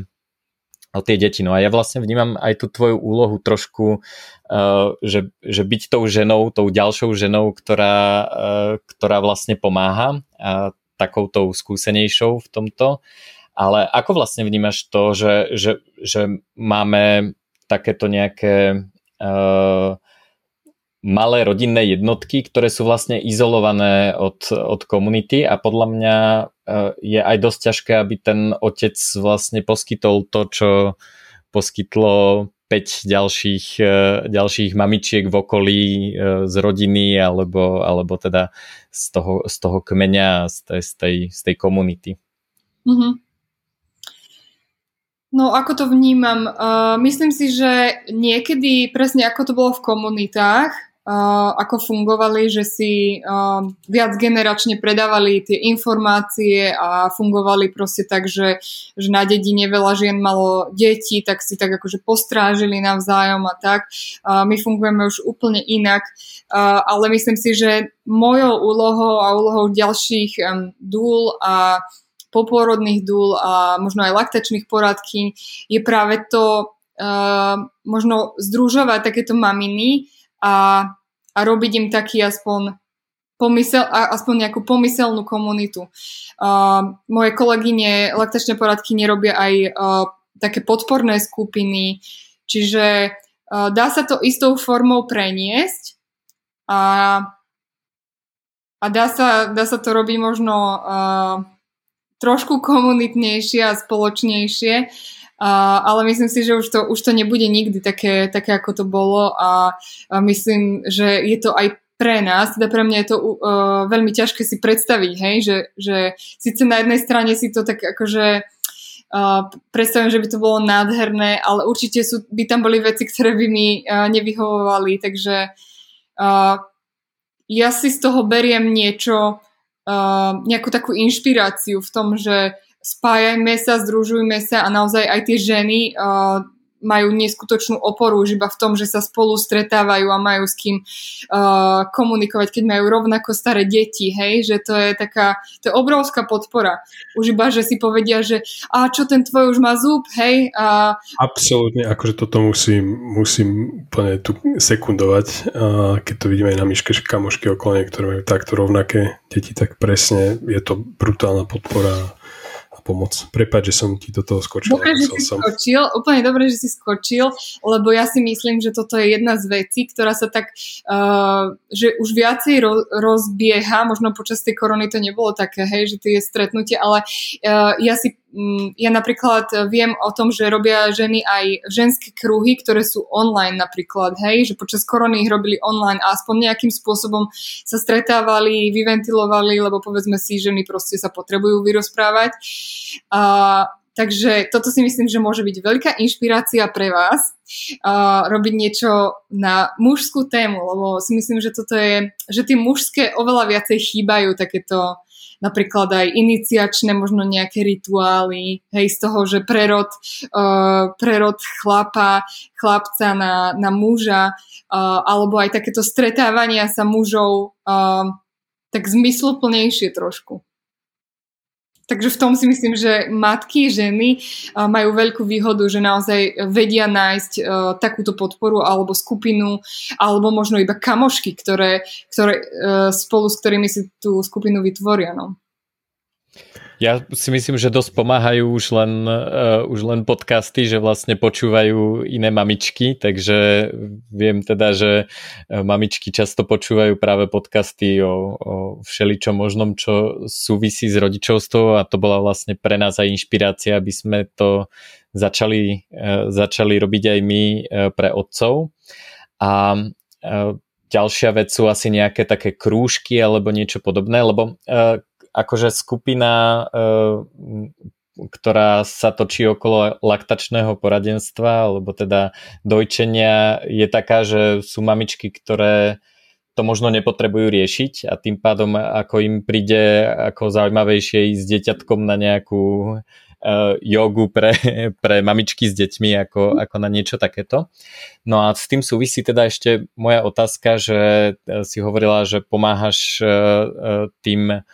o tie deti. No a ja vlastne vnímam aj tú tvoju úlohu trošku, uh, že, že byť tou ženou, tou ďalšou ženou, ktorá, uh, ktorá vlastne pomáha a takou tou skúsenejšou v tomto. Ale ako vlastne vnímaš to, že, že, že máme takéto nejaké uh, malé rodinné jednotky, ktoré sú vlastne izolované od, od komunity a podľa mňa e, je aj dosť ťažké, aby ten otec vlastne poskytol to, čo poskytlo 5 ďalších, e, ďalších mamičiek v okolí e, z rodiny alebo, alebo teda z toho, z toho kmeňa, z tej, z tej, z tej komunity. Mm-hmm. No ako to vnímam? Uh, myslím si, že niekedy presne ako to bolo v komunitách, ako fungovali, že si uh, viac generačne predávali tie informácie a fungovali proste tak, že, že na dedine veľa žien malo deti, tak si tak akože postrážili navzájom a tak. Uh, my fungujeme už úplne inak, ale myslím si, že mojou úlohou a úlohou ďalších um, dúl a popôrodných dúl a možno aj laktačných poradky je práve to možno združovať takéto maminy a a robiť im taký aspoň pomysel, aspoň nejakú pomyselnú komunitu. Uh, moje kolegyne laktačné poradky nerobia aj uh, také podporné skupiny, čiže uh, dá sa to istou formou preniesť a, a dá, sa, dá sa to robiť možno uh, trošku komunitnejšie a spoločnejšie, ale myslím si, že už to, už to nebude nikdy také, také, ako to bolo a, a myslím, že je to aj pre nás, teda pre mňa je to uh, veľmi ťažké si predstaviť, hej, že, že síce na jednej strane si to tak akože uh, predstavím, že by to bolo nádherné, ale určite sú, by tam boli veci, ktoré by mi uh, nevyhovovali, takže uh, ja si z toho beriem niečo, uh, nejakú takú inšpiráciu v tom, že spájajme sa, združujme sa a naozaj aj tie ženy uh, majú neskutočnú oporu už iba v tom, že sa spolu stretávajú a majú s kým uh, komunikovať, keď majú rovnako staré deti, hej, že to je taká, to je obrovská podpora. Už iba, že si povedia, že a čo ten tvoj už má zub, hej. A... Absolútne, akože toto musím, musím úplne tu sekundovať, a keď to vidíme aj na myške, že kamošky okolo ktoré majú takto rovnaké deti, tak presne je to brutálna podpora pomoc. Prepač, že som ti do toho skočil. Dobre, že si som. skočil, úplne dobre, že si skočil, lebo ja si myslím, že toto je jedna z vecí, ktorá sa tak, uh, že už viacej ro- rozbieha, možno počas tej korony to nebolo také, hej, že tie stretnutie, ale uh, ja si ja napríklad viem o tom, že robia ženy aj ženské kruhy, ktoré sú online napríklad, hej, že počas korony ich robili online a aspoň nejakým spôsobom sa stretávali, vyventilovali, lebo povedzme si, ženy proste sa potrebujú vyrozprávať. A, takže toto si myslím, že môže byť veľká inšpirácia pre vás uh, robiť niečo na mužskú tému, lebo si myslím, že toto je, že tie mužské oveľa viacej chýbajú takéto napríklad aj iniciačné možno nejaké rituály, hej, z toho, že prerod, uh, prerod chlapa, chlapca na, na muža, uh, alebo aj takéto stretávania sa mužov uh, tak zmysluplnejšie trošku. Takže v tom si myslím, že matky, ženy majú veľkú výhodu, že naozaj vedia nájsť uh, takúto podporu alebo skupinu, alebo možno iba kamošky, ktoré, ktoré uh, spolu s ktorými si tú skupinu vytvoria. No. Ja si myslím, že dosť pomáhajú už len, uh, už len podcasty, že vlastne počúvajú iné mamičky, takže viem teda, že eh, mamičky často počúvajú práve podcasty o, o všeličom možnom, čo súvisí s rodičovstvom a to bola vlastne pre nás aj inšpirácia, aby sme to začali, uh, začali robiť aj my uh, pre otcov. A uh, ďalšia vec sú asi nejaké také krúžky alebo niečo podobné, lebo uh, akože skupina, eh, ktorá sa točí okolo laktačného poradenstva, alebo teda dojčenia, je taká, že sú mamičky, ktoré to možno nepotrebujú riešiť a tým pádom ako im príde ako zaujímavejšie ísť s deťatkom na nejakú uh, jogu pre, pre mamičky s deťmi ako, ako na niečo takéto. No a s tým súvisí teda ešte moja otázka, že eh, si hovorila, že pomáhaš tým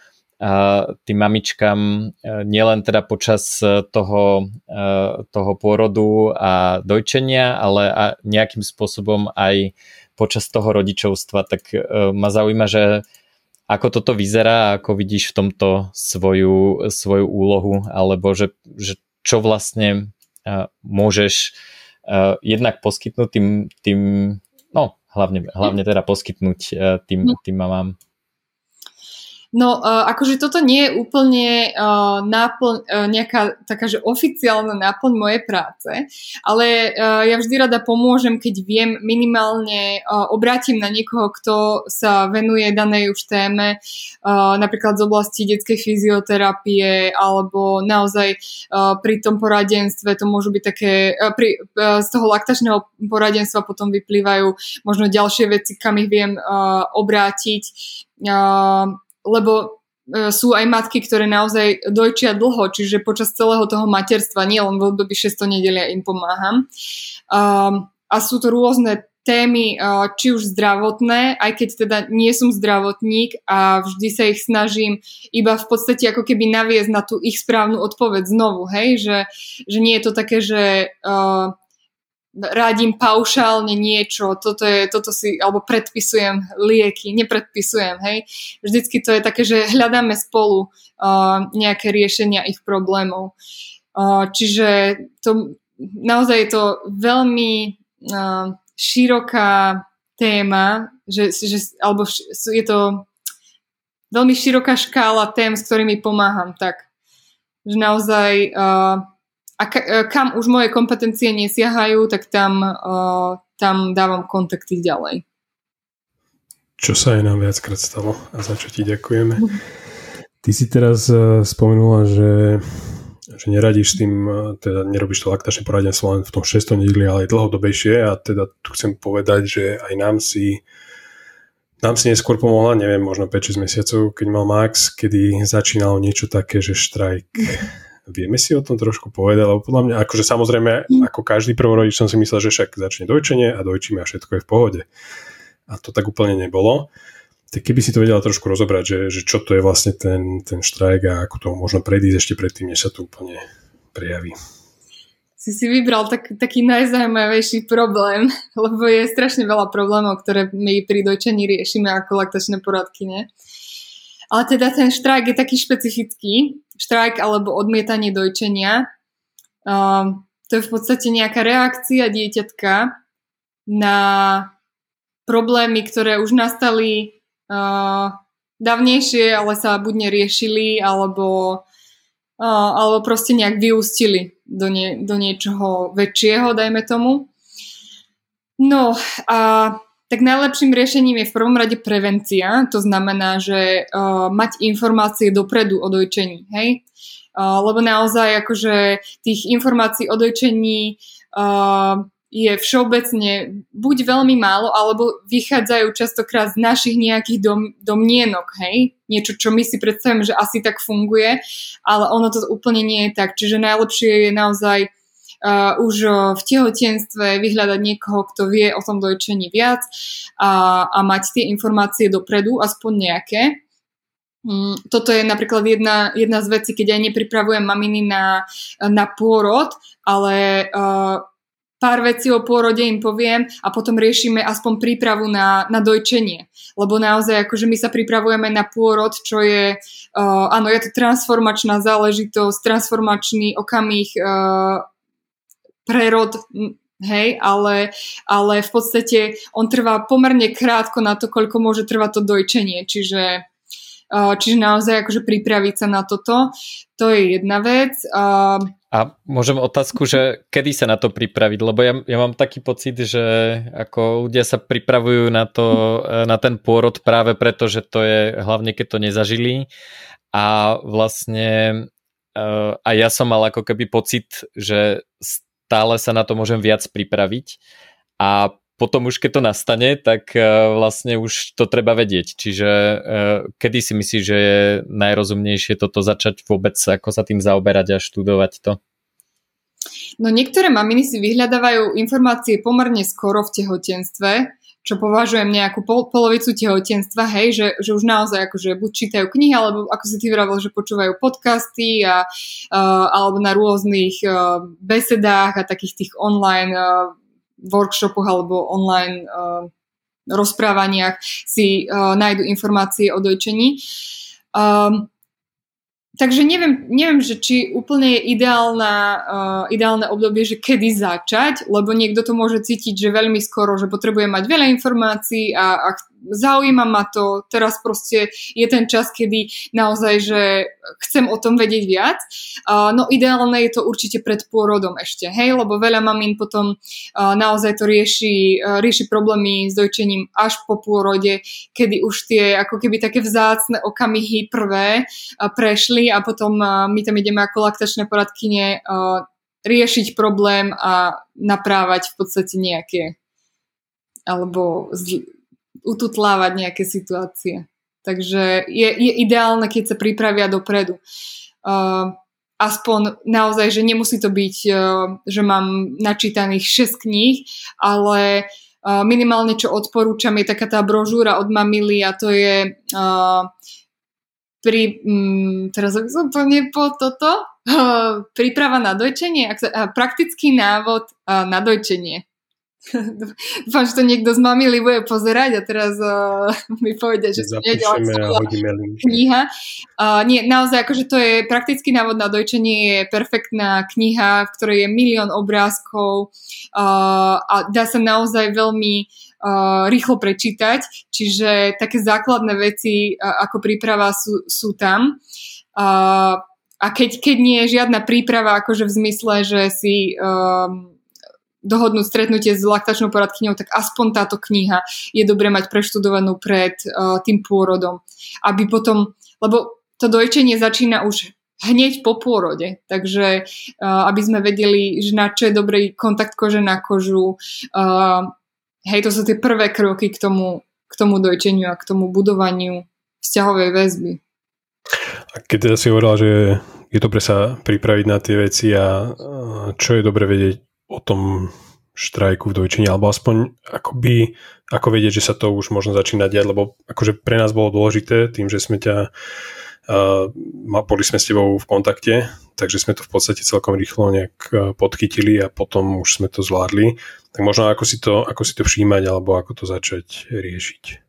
tým mamičkám e, nielen teda počas e, toho, e, toho pôrodu a dojčenia, ale a nejakým spôsobom aj počas toho rodičovstva. Tak ma zaujíma, že ako toto vyzerá, ako vidíš v tomto svoju, svoju úlohu, alebo že, že čo vlastne môžeš jednak poskytnúť tým, tým no hlavne, hlavne teda poskytnúť tým, tým mamám. No, uh, akože toto nie je úplne uh, náplň, uh, nejaká taká, že oficiálna náplň mojej práce, ale uh, ja vždy rada pomôžem, keď viem minimálne uh, obrátim na niekoho, kto sa venuje danej už téme, uh, napríklad z oblasti detskej fyzioterapie, alebo naozaj uh, pri tom poradenstve to môžu byť také, uh, pri, uh, z toho laktačného poradenstva potom vyplývajú možno ďalšie veci, kam ich viem uh, obrátiť. Uh, lebo e, sú aj matky, ktoré naozaj dojčia dlho, čiže počas celého toho materstva, nie len v období 6. nedelia im pomáham. Um, a sú to rôzne témy, uh, či už zdravotné, aj keď teda nie som zdravotník a vždy sa ich snažím iba v podstate ako keby naviesť na tú ich správnu odpoveď znovu, hej, že, že nie je to také, že uh, radím paušálne niečo, toto, je, toto si, alebo predpisujem lieky, nepredpisujem, hej. Vždycky to je také, že hľadáme spolu uh, nejaké riešenia ich problémov. Uh, čiže to, naozaj je to veľmi uh, široká téma, že, že, alebo je to veľmi široká škála tém, s ktorými pomáham, tak že naozaj uh, a e, kam už moje kompetencie nesiahajú, tak tam, uh, tam dávam kontakty ďalej. Čo sa aj nám viackrát stalo a za čo ti ďakujeme. Ty si teraz uh, spomenula, že, že neradíš s tým, teda nerobíš to laktačné poradenstvo len v tom 6. nedeli, ale aj dlhodobejšie a teda tu chcem povedať, že aj nám si nám si neskôr pomohla, neviem, možno 5-6 mesiacov, keď mal Max, kedy začínalo niečo také, že štrajk Vieme si o tom trošku povedať, lebo podľa mňa, akože samozrejme, mm. ako každý prvorodič som si myslel, že však začne dojčenie a dojčíme a všetko je v pohode. A to tak úplne nebolo. Tak keby si to vedela trošku rozobrať, že, že čo to je vlastne ten, ten štrajk a ako to možno predísť ešte predtým, než sa to úplne prejaví. Si si vybral tak, taký najzaujímavejší problém, lebo je strašne veľa problémov, ktoré my pri dojčení riešime ako laktačné poradkyne. Ale teda ten štrajk je taký špecifický, štrajk alebo odmietanie dojčenia. Uh, to je v podstate nejaká reakcia dieťatka na problémy, ktoré už nastali uh, dávnejšie, ale sa buď neriešili, alebo, uh, alebo proste nejak vyústili do, nie, do niečoho väčšieho, dajme tomu. No a tak najlepším riešením je v prvom rade prevencia, to znamená, že uh, mať informácie dopredu o dojčení, hej? Uh, lebo naozaj akože tých informácií o dojčení uh, je všeobecne buď veľmi málo, alebo vychádzajú častokrát z našich nejakých dom, domnienok, hej? Niečo, čo my si predstavíme, že asi tak funguje, ale ono to úplne nie je tak. Čiže najlepšie je naozaj uh, už v tehotenstve vyhľadať niekoho, kto vie o tom dojčení viac a, a mať tie informácie dopredu, aspoň nejaké. Um, toto je napríklad jedna, jedna z vecí, keď aj nepripravujem maminy na, na pôrod, ale uh, pár vecí o pôrode im poviem a potom riešime aspoň prípravu na, na dojčenie. Lebo naozaj akože my sa pripravujeme na pôrod, čo je, uh, áno, je to transformačná záležitosť, transformačný okamih uh, prerod, hej, ale, ale v podstate on trvá pomerne krátko na to, koľko môže trvať to dojčenie, čiže Čiže naozaj akože pripraviť sa na toto, to je jedna vec. A môžem otázku, že kedy sa na to pripraviť? Lebo ja, ja mám taký pocit, že ako ľudia sa pripravujú na, to, na ten pôrod práve preto, že to je hlavne keď to nezažili a vlastne a ja som mal ako keby pocit, že stále sa na to môžem viac pripraviť a potom už keď to nastane, tak e, vlastne už to treba vedieť. Čiže e, kedy si myslíš, že je najrozumnejšie toto začať vôbec, ako sa tým zaoberať a študovať to? No niektoré maminy si vyhľadávajú informácie pomerne skoro v tehotenstve, čo považujem nejakú pol, polovicu tehotenstva, hej, že, že už naozaj akože buď čítajú knihy, alebo ako si ty vravel, že počúvajú podcasty a, uh, alebo na rôznych uh, besedách a takých tých online uh, workshopoch alebo online uh, rozprávaniach si uh, nájdu informácie o dojčení. Um, takže neviem, neviem, že či úplne je ideálna, uh, ideálne obdobie, že kedy začať, lebo niekto to môže cítiť, že veľmi skoro, že potrebuje mať veľa informácií a, a zaujíma ma to, teraz proste je ten čas, kedy naozaj, že chcem o tom vedieť viac. No ideálne je to určite pred pôrodom ešte, hej, lebo veľa mamín potom naozaj to rieši, rieši problémy s dojčením až po pôrode, kedy už tie ako keby také vzácne okamihy prvé prešli a potom my tam ideme ako laktačné poradkyne riešiť problém a naprávať v podstate nejaké alebo ututlávať nejaké situácie. Takže je, je ideálne, keď sa pripravia dopredu. Uh, aspoň naozaj, že nemusí to byť, uh, že mám načítaných 6 kníh, ale uh, minimálne čo odporúčam je taká tá brožúra od Mamily a to je uh, pri, um, teraz to nepo toto, uh, príprava na dojčenie, uh, praktický návod uh, na dojčenie. Dúfam, že to niekto z mamily bude pozerať a teraz uh, mi povedia, že to nie kniha. Uh, nie, naozaj, akože to je praktický návod na dojčenie, je perfektná kniha, v ktorej je milión obrázkov uh, a dá sa naozaj veľmi uh, rýchlo prečítať, čiže také základné veci uh, ako príprava sú, sú tam. Uh, a keď, keď nie je žiadna príprava, akože v zmysle, že si um, dohodnúť stretnutie s laktačnou poradkyňou, tak aspoň táto kniha je dobre mať preštudovanú pred uh, tým pôrodom. Aby potom, lebo to dojčenie začína už hneď po pôrode, takže uh, aby sme vedeli, že na čo je dobrý kontakt kože na kožu. Uh, hej, to sú tie prvé kroky k tomu, k tomu dojčeniu a k tomu budovaniu vzťahovej väzby. A keď teda si hovorila, že je dobre sa pripraviť na tie veci a čo je dobre vedieť o tom štrajku v dojčení, alebo aspoň akoby, ako vedieť, že sa to už možno začína diať, lebo akože pre nás bolo dôležité tým, že sme ťa uh, boli sme s tebou v kontakte, takže sme to v podstate celkom rýchlo nejak podchytili a potom už sme to zvládli. Tak možno ako si to, ako si to všímať alebo ako to začať riešiť.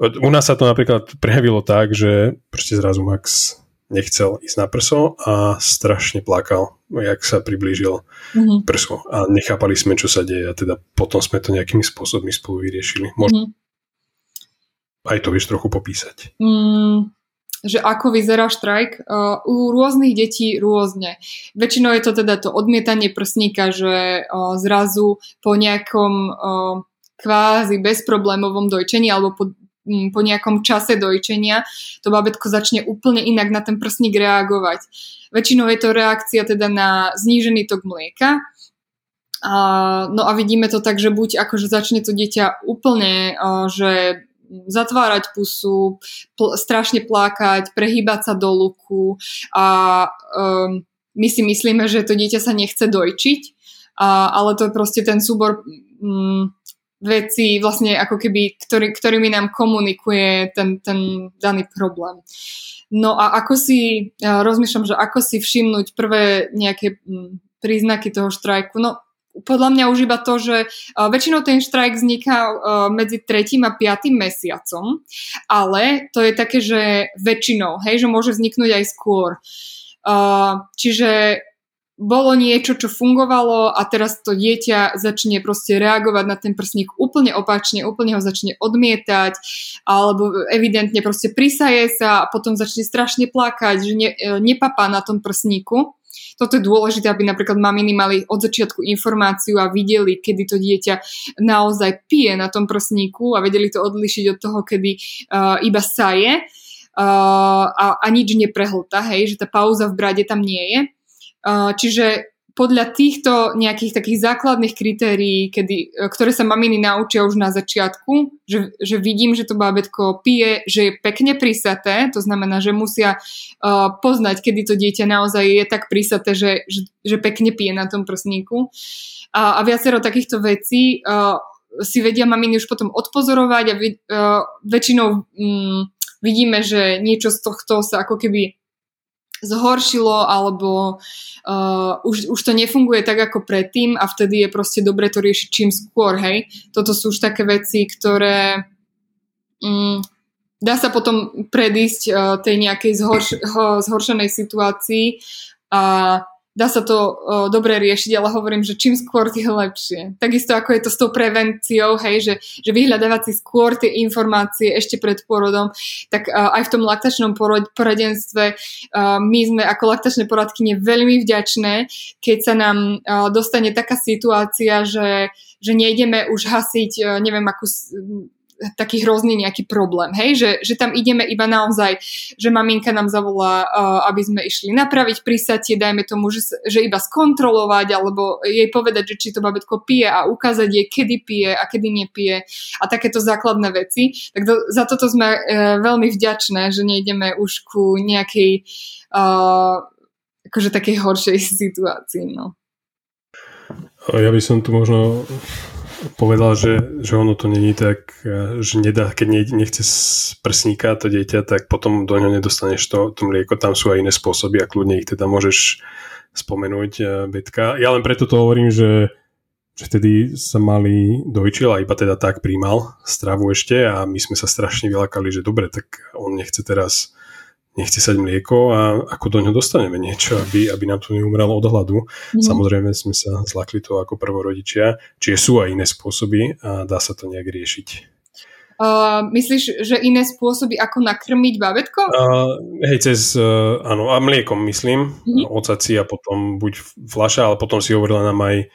U nás sa to napríklad prejavilo tak, že proste zrazu Max nechcel ísť na prso a strašne plakal, jak sa priblížil mm-hmm. prso a nechápali sme, čo sa deje a teda potom sme to nejakými spôsobmi spolu vyriešili. Možno mm-hmm. aj to vieš trochu popísať. Mm, že ako vyzerá štrajk? Uh, u rôznych detí rôzne. Väčšinou je to teda to odmietanie prsníka, že uh, zrazu po nejakom uh, kvázi bezproblémovom dojčení alebo po po nejakom čase dojčenia to babetko začne úplne inak na ten prsník reagovať. Väčšinou je to reakcia teda na znížený tok mlieka, a, no a vidíme to tak, že buď akože začne to dieťa úplne, že zatvárať pusu, pl- strašne plakať, prehýbať sa do luku a um, my si myslíme, že to dieťa sa nechce dojčiť, a, ale to je proste ten súbor um, veci vlastne ako keby, ktorý, ktorými nám komunikuje ten, ten daný problém. No a ako si, ja rozmýšľam, že ako si všimnúť prvé nejaké mm, príznaky toho štrajku. No podľa mňa už iba to, že väčšinou ten štrajk vzniká medzi tretím a piatým mesiacom, ale to je také, že väčšinou, hej, že môže vzniknúť aj skôr. Čiže bolo niečo, čo fungovalo a teraz to dieťa začne proste reagovať na ten prsník úplne opačne, úplne ho začne odmietať alebo evidentne proste prisaje sa a potom začne strašne plakať, že ne, e, nepapá na tom prsníku. Toto je dôležité, aby napríklad maminy mali od začiatku informáciu a videli, kedy to dieťa naozaj pije na tom prsníku a vedeli to odlišiť od toho, kedy uh, iba saje uh, a, a nič neprehlta, hej, že tá pauza v brade tam nie je. Čiže podľa týchto nejakých takých základných kritérií, kedy, e, ktoré sa maminy naučia už na začiatku, že, že vidím, že to bábetko pije, že je pekne prisaté, to znamená, že musia uh, poznať, kedy to dieťa naozaj je tak prisaté, že, že, že pekne pije na tom prsníku. A, a viacero takýchto vecí uh, si vedia maminy už potom odpozorovať a uh, väčšinou um, vidíme, že niečo z tohto sa ako keby zhoršilo alebo uh, už, už to nefunguje tak ako predtým a vtedy je proste dobre to riešiť čím skôr, hej. Toto sú už také veci, ktoré um, dá sa potom predísť uh, tej nejakej zhorš- zhoršenej situácii a dá sa to uh, dobre riešiť, ale hovorím, že čím skôr, tým lepšie. Takisto ako je to s tou prevenciou, hej, že, že vyhľadávať si skôr tie informácie ešte pred porodom, tak uh, aj v tom laktačnom porod, poradenstve uh, my sme ako laktačné poradkyne veľmi vďačné, keď sa nám uh, dostane taká situácia, že, že nejdeme už hasiť, uh, neviem, akú taký hrozný nejaký problém, hej, že, že tam ideme iba naozaj, že maminka nám zavolá, uh, aby sme išli napraviť prísatie, dajme tomu, že, že iba skontrolovať, alebo jej povedať, že či to babetko pije a ukázať jej, kedy pije a kedy nepije a takéto základné veci. Tak to, za toto sme uh, veľmi vďačné, že nejdeme už ku nejakej uh, akože takej horšej situácii, no. Ja by som tu možno povedal, že, že ono to není tak, e, že nedá, keď ne, nechce z to dieťa, tak potom do ňa nedostaneš to, to mlieko. Tam sú aj iné spôsoby a kľudne ich teda môžeš spomenúť, e, Betka. Ja len preto to hovorím, že, že vtedy sa mali dojčil a iba teda tak príjmal stravu ešte a my sme sa strašne vylakali, že dobre, tak on nechce teraz nechce sať mlieko a ako do ňo dostaneme niečo, aby, aby nám to neumralo od hladu. Mm. Samozrejme sme sa zlakli to ako prvorodičia, čiže sú aj iné spôsoby a dá sa to nejak riešiť. Uh, myslíš, že iné spôsoby, ako nakrmiť babetko? Uh, hej, cez, uh, áno, a mliekom myslím, mm-hmm. ocaci a potom buď fľaša, ale potom si hovorila nám aj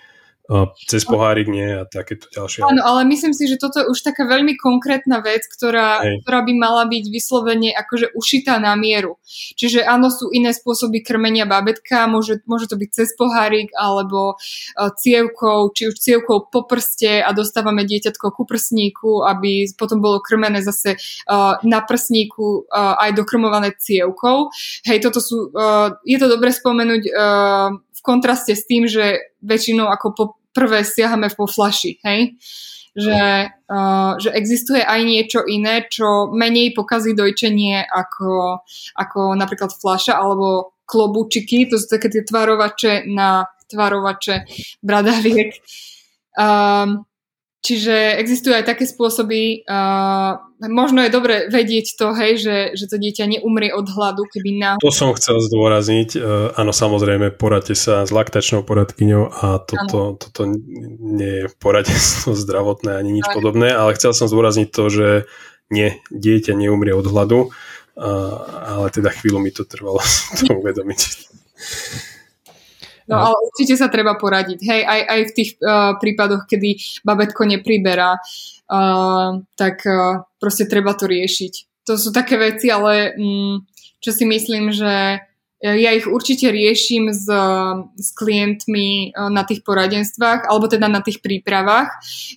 cez pohárik nie a takéto ďalšie. Áno, ale myslím si, že toto je už taká veľmi konkrétna vec, ktorá, ktorá by mala byť vyslovene akože ušitá na mieru. Čiže áno, sú iné spôsoby krmenia babetka, môže, môže to byť cez pohárik alebo uh, cievkou, či už cievkou po prste a dostávame dieťatko ku prsníku, aby potom bolo krmené zase uh, na prsníku uh, aj dokrmované cievkou. Hej, toto sú, je to dobre spomenúť kontraste s tým, že väčšinou ako po prvé siahame po flaši, hej? Že, uh, že existuje aj niečo iné, čo menej pokazí dojčenie ako, ako napríklad flaša alebo klobúčiky, to sú také tie tvarovače na tvarovače bradaviek. Um, Čiže existujú aj také spôsoby, uh, možno je dobre vedieť to, hej, že, že to dieťa neumrie od hladu, keby na... To som chcel zdôrazniť, uh, áno, samozrejme, poradte sa s laktačnou poradkyňou a toto, toto nie je poradenstvo zdravotné ani nič aj. podobné, ale chcel som zdôrazniť to, že nie, dieťa neumrie od hladu, uh, ale teda chvíľu mi to trvalo to uvedomiť. No ale určite sa treba poradiť. Hej, aj, aj v tých uh, prípadoch, kedy babetko nepriberá, uh, tak uh, proste treba to riešiť. To sú také veci, ale um, čo si myslím, že ja ich určite riešim s, s klientmi na tých poradenstvách, alebo teda na tých prípravách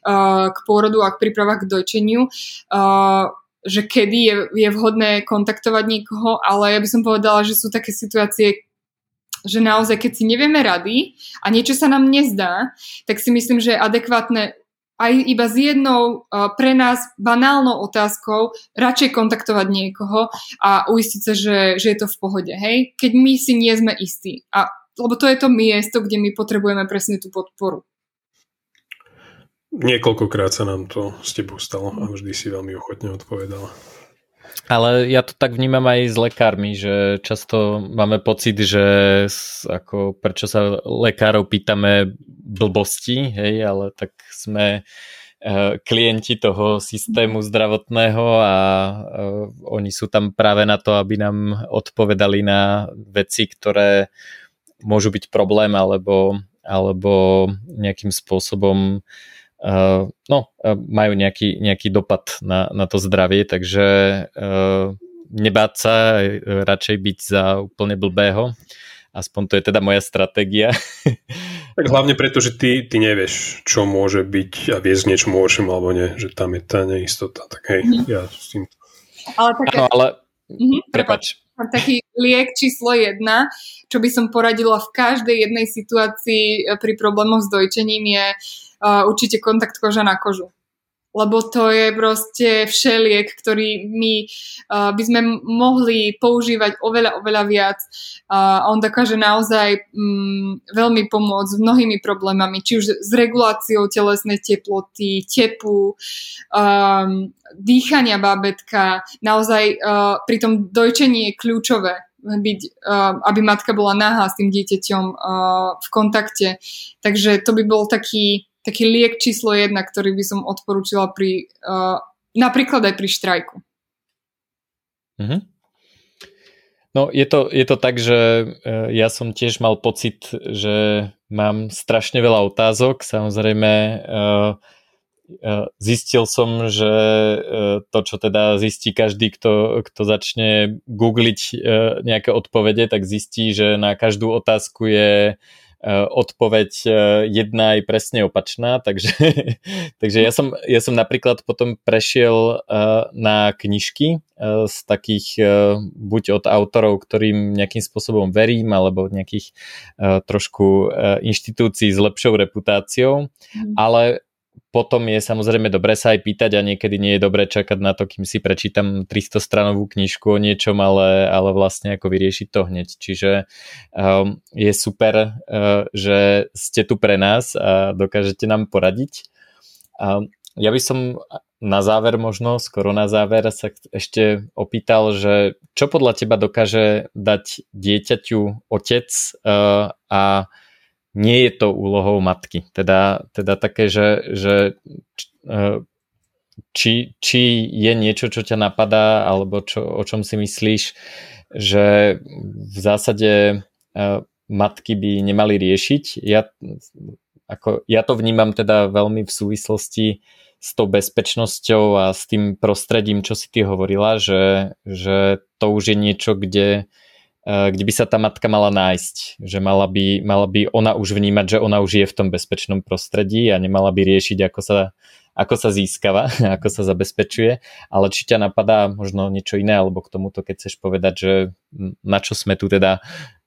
uh, k pôrodu a k prípravách k dojčeniu, uh, že kedy je, je vhodné kontaktovať niekoho, ale ja by som povedala, že sú také situácie, že naozaj, keď si nevieme rady a niečo sa nám nezdá, tak si myslím, že je adekvátne aj iba s jednou pre nás banálnou otázkou radšej kontaktovať niekoho a uistiť sa, že, že je to v pohode. Hej? Keď my si nie sme istí. A, lebo to je to miesto, kde my potrebujeme presne tú podporu. Niekoľkokrát sa nám to s tebou stalo a vždy si veľmi ochotne odpovedala. Ale ja to tak vnímam aj s lekármi, že často máme pocit, že ako prečo sa lekárov pýtame blbosti, hej, ale tak sme e, klienti toho systému zdravotného a e, oni sú tam práve na to, aby nám odpovedali na veci, ktoré môžu byť problém alebo, alebo nejakým spôsobom uh, no, majú nejaký, nejaký dopad na, na to zdravie, takže uh, nebáť sa, radšej byť za úplne blbého. Aspoň to je teda moja stratégia. Tak hlavne preto, že ty, ty nevieš, čo môže byť a vieš s niečom horším alebo nie, že tam je tá neistota. Tak hej, mm. ja s tým... Ale také... Ano, ale... Mm-hmm, prepač. Taký liek číslo jedna, čo by som poradila v každej jednej situácii pri problémoch s dojčením je uh, určite kontakt koža na kožu. Lebo to je proste všeliek, ktorý my uh, by sme mohli používať oveľa, oveľa viac. Uh, on dokáže naozaj um, veľmi pomôcť s mnohými problémami, či už s reguláciou telesnej teploty, tepu, um, dýchania bábetka. Naozaj uh, pri tom dojčení je kľúčové byť, uh, aby matka bola náha s tým dieťaťom v kontakte. Takže to by bol taký taký liek číslo jedna, ktorý by som odporúčila pri, uh, napríklad aj pri štrajku. Mm-hmm. No je to, je to tak, že uh, ja som tiež mal pocit, že mám strašne veľa otázok. Samozrejme uh, zistil som, že to, čo teda zistí každý, kto, kto začne googliť nejaké odpovede, tak zistí, že na každú otázku je Eh, odpoveď eh, jedna aj presne opačná, takže, takže ja, som, ja som napríklad potom prešiel eh, na knižky z takých buď od autorov, ktorým nejakým spôsobom verím, alebo nejakých trošku inštitúcií s lepšou reputáciou, mm. ale potom je samozrejme dobré sa aj pýtať a niekedy nie je dobré čakať na to, kým si prečítam 300 stranovú knižku o niečom, ale, ale vlastne ako vyriešiť to hneď. Čiže um, je super, uh, že ste tu pre nás a dokážete nám poradiť. Um, ja by som na záver možno, skoro na záver sa ešte opýtal, že čo podľa teba dokáže dať dieťaťu otec uh, a nie je to úlohou matky. Teda, teda také, že, že e, či, či je niečo, čo ťa napadá, alebo čo, o čom si myslíš, že v zásade e, matky by nemali riešiť. Ja ako ja to vnímam teda veľmi v súvislosti s tou bezpečnosťou a s tým prostredím, čo si ty hovorila, že, že to už je niečo, kde, eh, kde by sa tá matka mala nájsť, že mala by, mala by ona už vnímať, že ona už je v tom bezpečnom prostredí a nemala by riešiť, ako sa, ako sa získava, ako sa zabezpečuje, ale či ťa napadá možno niečo iné, alebo k tomuto, keď chceš povedať, že na čo sme tu teda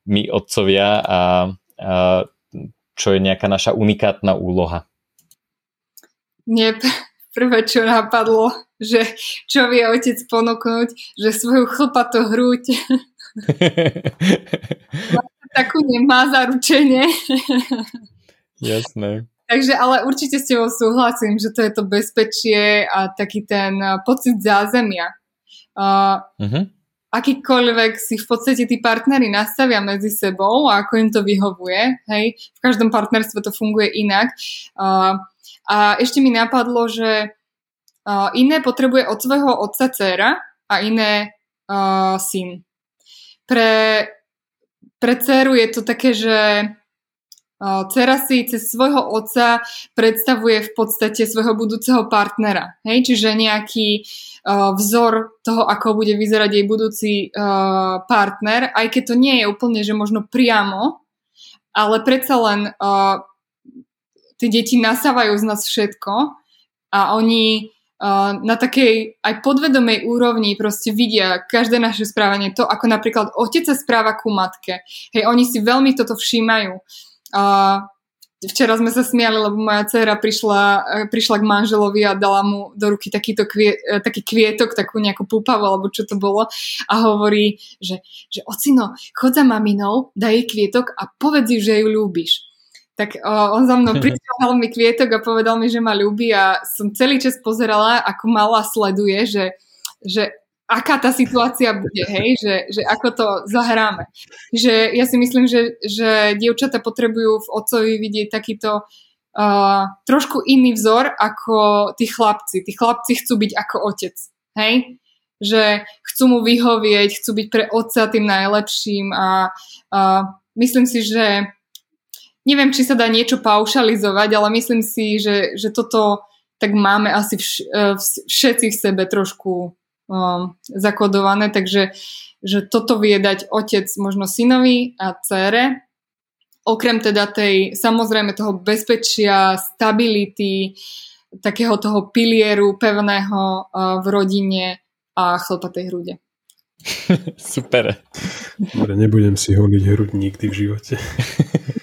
my otcovia a, a čo je nejaká naša unikátna úloha. Mne prvé, čo napadlo, že čo vie otec ponúknuť, že svoju chlpatú hruď takú nemá zaručenie. Jasné. Takže ale určite s tebou súhlasím, že to je to bezpečie a taký ten pocit zázemia. Uh, uh-huh. Akýkoľvek si v podstate tí partnery nastavia medzi sebou a ako im to vyhovuje, hej, v každom partnerstve to funguje inak. Uh, a ešte mi napadlo, že uh, iné potrebuje od svojho otca dcera a iné uh, syn. Pre, pre dceru je to také, že dcera si cez svojho otca predstavuje v podstate svojho budúceho partnera. Hej? Čiže nejaký vzor toho, ako bude vyzerať jej budúci partner, aj keď to nie je úplne, že možno priamo, ale predsa len tie deti nasávajú z nás všetko a oni na takej aj podvedomej úrovni proste vidia každé naše správanie, to ako napríklad otec sa správa ku matke. Hej, oni si veľmi toto všímajú. Uh, Včera sme sa smiali, lebo moja dcera prišla, eh, prišla k manželovi a dala mu do ruky takýto kvie, eh, taký kvietok, takú nejakú púpavu, alebo čo to bolo a hovorí, že, že ocino, chod za maminou, daj jej kvietok a povedz že ju ľúbiš tak uh, on za mnou prišiel mi kvietok a povedal mi, že ma ľúbi a som celý čas pozerala, ako mala sleduje, že, že aká tá situácia bude, hej, že, že ako to zahráme. Že ja si myslím, že, že dievčata potrebujú v otcovi vidieť takýto uh, trošku iný vzor ako tí chlapci. Tí chlapci chcú byť ako otec, hej, že chcú mu vyhovieť, chcú byť pre otca tým najlepším a uh, myslím si, že neviem, či sa dá niečo paušalizovať, ale myslím si, že, že toto tak máme asi vš, e, všetci v sebe trošku um, zakodované, takže že toto vie dať otec možno synovi a cére, okrem teda tej, samozrejme toho bezpečia, stability, takého toho pilieru pevného uh, v rodine a chlpatej hrude. Super. Dobre, nebudem si holiť hruď nikdy v živote.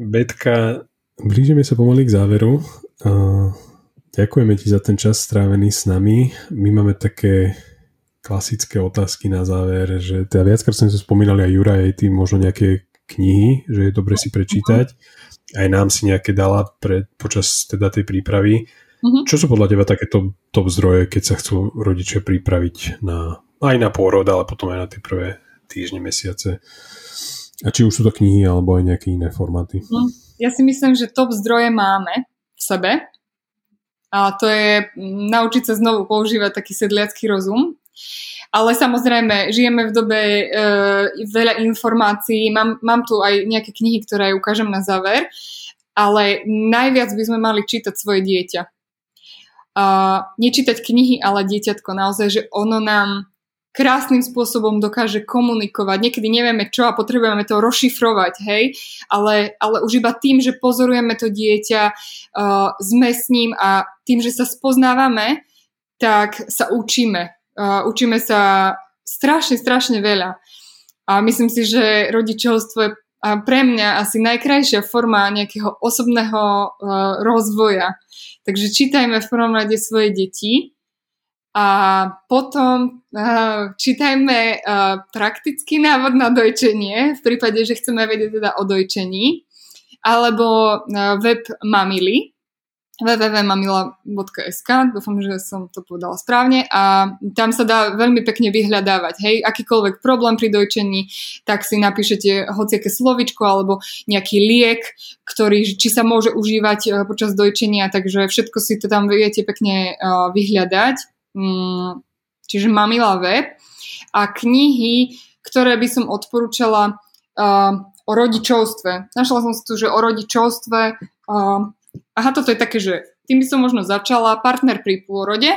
Betka, blížime sa pomaly k záveru. Ďakujeme ti za ten čas strávený s nami. My máme také klasické otázky na záver, že teda viackrát sme spomínali aj Jura, aj ty možno nejaké knihy, že je dobre si prečítať. Aj nám si nejaké dala pre, počas teda tej prípravy. Uh-huh. Čo sú podľa teba také top, top zdroje, keď sa chcú rodičia pripraviť na, aj na pôrod, ale potom aj na tie prvé týždne, mesiace? A či už sú to knihy alebo aj nejaké iné formáty? No, ja si myslím, že top zdroje máme v sebe. A to je naučiť sa znovu používať taký sedliacký rozum. Ale samozrejme, žijeme v dobe e, veľa informácií, mám, mám tu aj nejaké knihy, ktoré ukážem na záver, ale najviac by sme mali čítať svoje dieťa. A nečítať knihy, ale dieťatko naozaj, že ono nám krásnym spôsobom dokáže komunikovať. Niekedy nevieme čo a potrebujeme to rozšifrovať, hej, ale, ale už iba tým, že pozorujeme to dieťa, uh, sme s ním a tým, že sa spoznávame, tak sa učíme. Uh, učíme sa strašne, strašne veľa. A myslím si, že rodičovstvo je pre mňa asi najkrajšia forma nejakého osobného uh, rozvoja. Takže čítajme v prvom rade svoje deti, a potom uh, čítajme uh, praktický návod na dojčenie, v prípade, že chceme vedieť teda o dojčení, alebo uh, web Mamily, www.mamila.sk, dúfam, že som to povedala správne a tam sa dá veľmi pekne vyhľadávať, hej, akýkoľvek problém pri dojčení, tak si napíšete hociaké slovičko alebo nejaký liek, ktorý, či sa môže užívať počas dojčenia, takže všetko si to tam viete pekne vyhľadať čiže Mamila web a knihy, ktoré by som odporúčala o rodičovstve. Našla som si tu, že o rodičovstve. Aha, toto je také, že tým by som možno začala. Partner pri pôrode.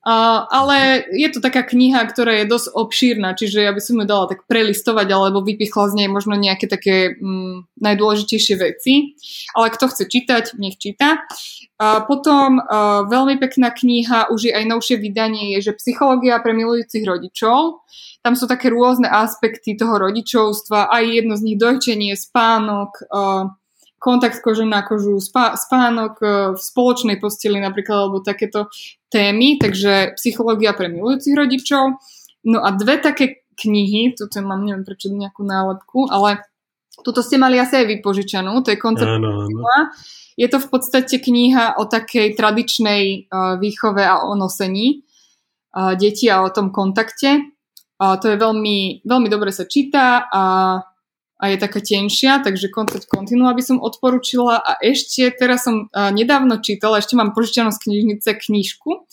Uh, ale je to taká kniha, ktorá je dosť obšírna, čiže ja by som ju dala tak prelistovať alebo vypichla z nej možno nejaké také mm, najdôležitejšie veci. Ale kto chce čítať, nech číta. Uh, potom uh, veľmi pekná kniha, už je aj novšie vydanie, je, že Psychológia pre milujúcich rodičov. Tam sú také rôzne aspekty toho rodičovstva, aj jedno z nich dojčenie, spánok, uh, kontakt kože na kožu, spá, spánok e, v spoločnej posteli napríklad, alebo takéto témy, takže psychológia pre milujúcich rodičov. No a dve také knihy, toto mám, neviem prečo nejakú nálepku, ale toto ste mali asi aj vypožičanú, to je koncept áno, áno. Je to v podstate kniha o takej tradičnej uh, výchove a o nosení uh, detí a o tom kontakte. Uh, to je veľmi, veľmi dobre sa číta a a je taká tenšia, takže koncept kontinua by som odporúčila. A ešte teraz som nedávno čítala, ešte mám požičanú z knižnice knižku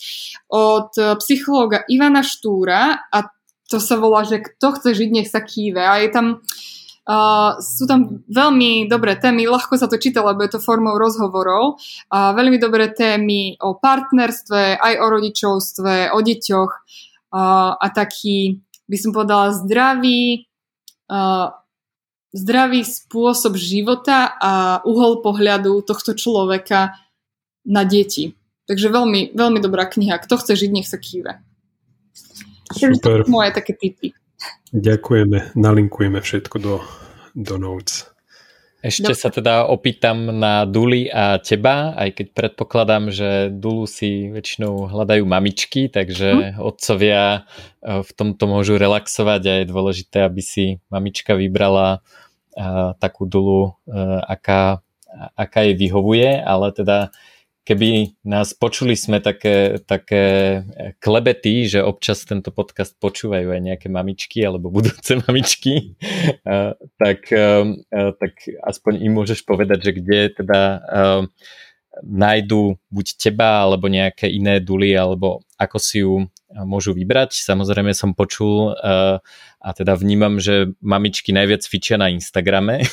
od e, psychológa Ivana Štúra a to sa volá, že kto chce žiť, nech sa kýve. A je tam, uh, sú tam veľmi dobré témy, ľahko sa to číta, lebo je to formou rozhovorov. Uh, veľmi dobré témy o partnerstve, aj o rodičovstve, o deťoch uh, a taký, by som povedala, zdravý, uh, zdravý spôsob života a uhol pohľadu tohto človeka na deti. Takže veľmi, veľmi dobrá kniha. Kto chce žiť, nech sa kýve. Super. Moje také tipy. Ďakujeme, nalinkujeme všetko do, do notes. Ešte sa teda opýtam na Duli a teba, aj keď predpokladám, že Dulu si väčšinou hľadajú mamičky, takže hm? otcovia e, v tomto môžu relaxovať a je dôležité, aby si mamička vybrala uh, takú Dulu, uh, aká, aká jej vyhovuje, ale teda keby nás počuli sme také, také klebety, že občas tento podcast počúvajú aj nejaké mamičky alebo budúce mamičky, tak, tak aspoň im môžeš povedať, že kde teda nájdu buď teba alebo nejaké iné duly alebo ako si ju môžu vybrať. Samozrejme som počul a teda vnímam, že mamičky najviac fičia na Instagrame,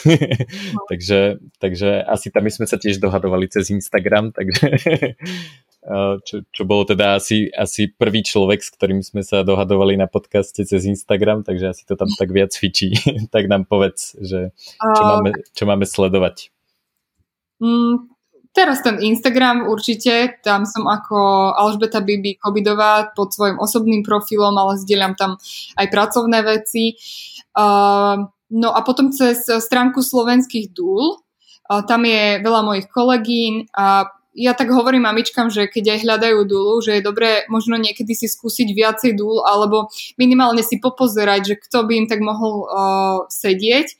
no. takže, takže asi tam sme sa tiež dohadovali cez Instagram, takže čo, čo bolo teda asi, asi prvý človek, s ktorým sme sa dohadovali na podcaste cez Instagram, takže asi to tam tak viac fičí. tak nám povedz, že čo, máme, čo máme sledovať. Mm, Teraz ten Instagram určite, tam som ako Alžbeta Bibi Kobidová pod svojim osobným profilom, ale zdieľam tam aj pracovné veci. Uh, no a potom cez stránku slovenských dúl, uh, tam je veľa mojich kolegín a ja tak hovorím mamičkám, že keď aj hľadajú dúlu, že je dobré možno niekedy si skúsiť viacej dúl alebo minimálne si popozerať, že kto by im tak mohol uh, sedieť.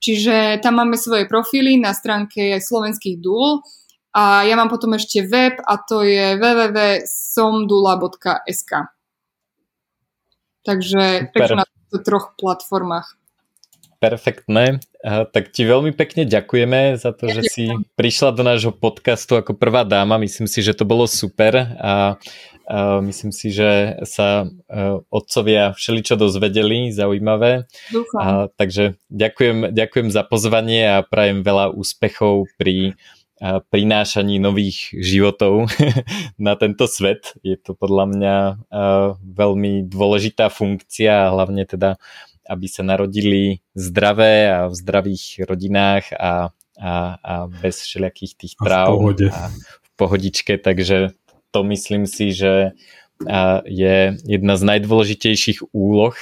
Čiže tam máme svoje profily na stránke slovenských dúl a ja mám potom ešte web a to je www.somdula.sk. Takže, takže na troch platformách. Perfektné. Tak ti veľmi pekne ďakujeme za to, že si prišla do nášho podcastu ako prvá dáma. Myslím si, že to bolo super a, a myslím si, že sa e, otcovia všeličo dozvedeli, zaujímavé. A, takže ďakujem, ďakujem za pozvanie a prajem veľa úspechov pri prinášaní nových životov na tento svet. Je to podľa mňa veľmi dôležitá funkcia hlavne teda, aby sa narodili zdravé a v zdravých rodinách a, a, a bez všelijakých tých práv a v, pohode. a v pohodičke, takže to myslím si, že je jedna z najdôležitejších úloh,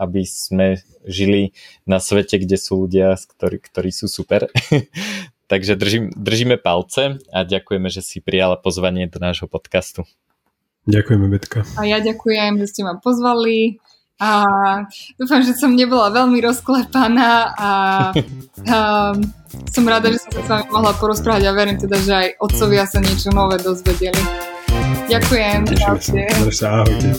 aby sme žili na svete, kde sú ľudia, ktorí, ktorí sú super. Takže držím, držíme palce a ďakujeme, že si prijala pozvanie do nášho podcastu. Ďakujeme, Betka. A ja ďakujem, že ste ma pozvali a dúfam, že som nebola veľmi rozklepaná a um, som rada, že som sa s vami mohla porozprávať a verím teda, že aj otcovia sa niečo nové dozvedeli. Ďakujem. Tešíme sa. Ahojte.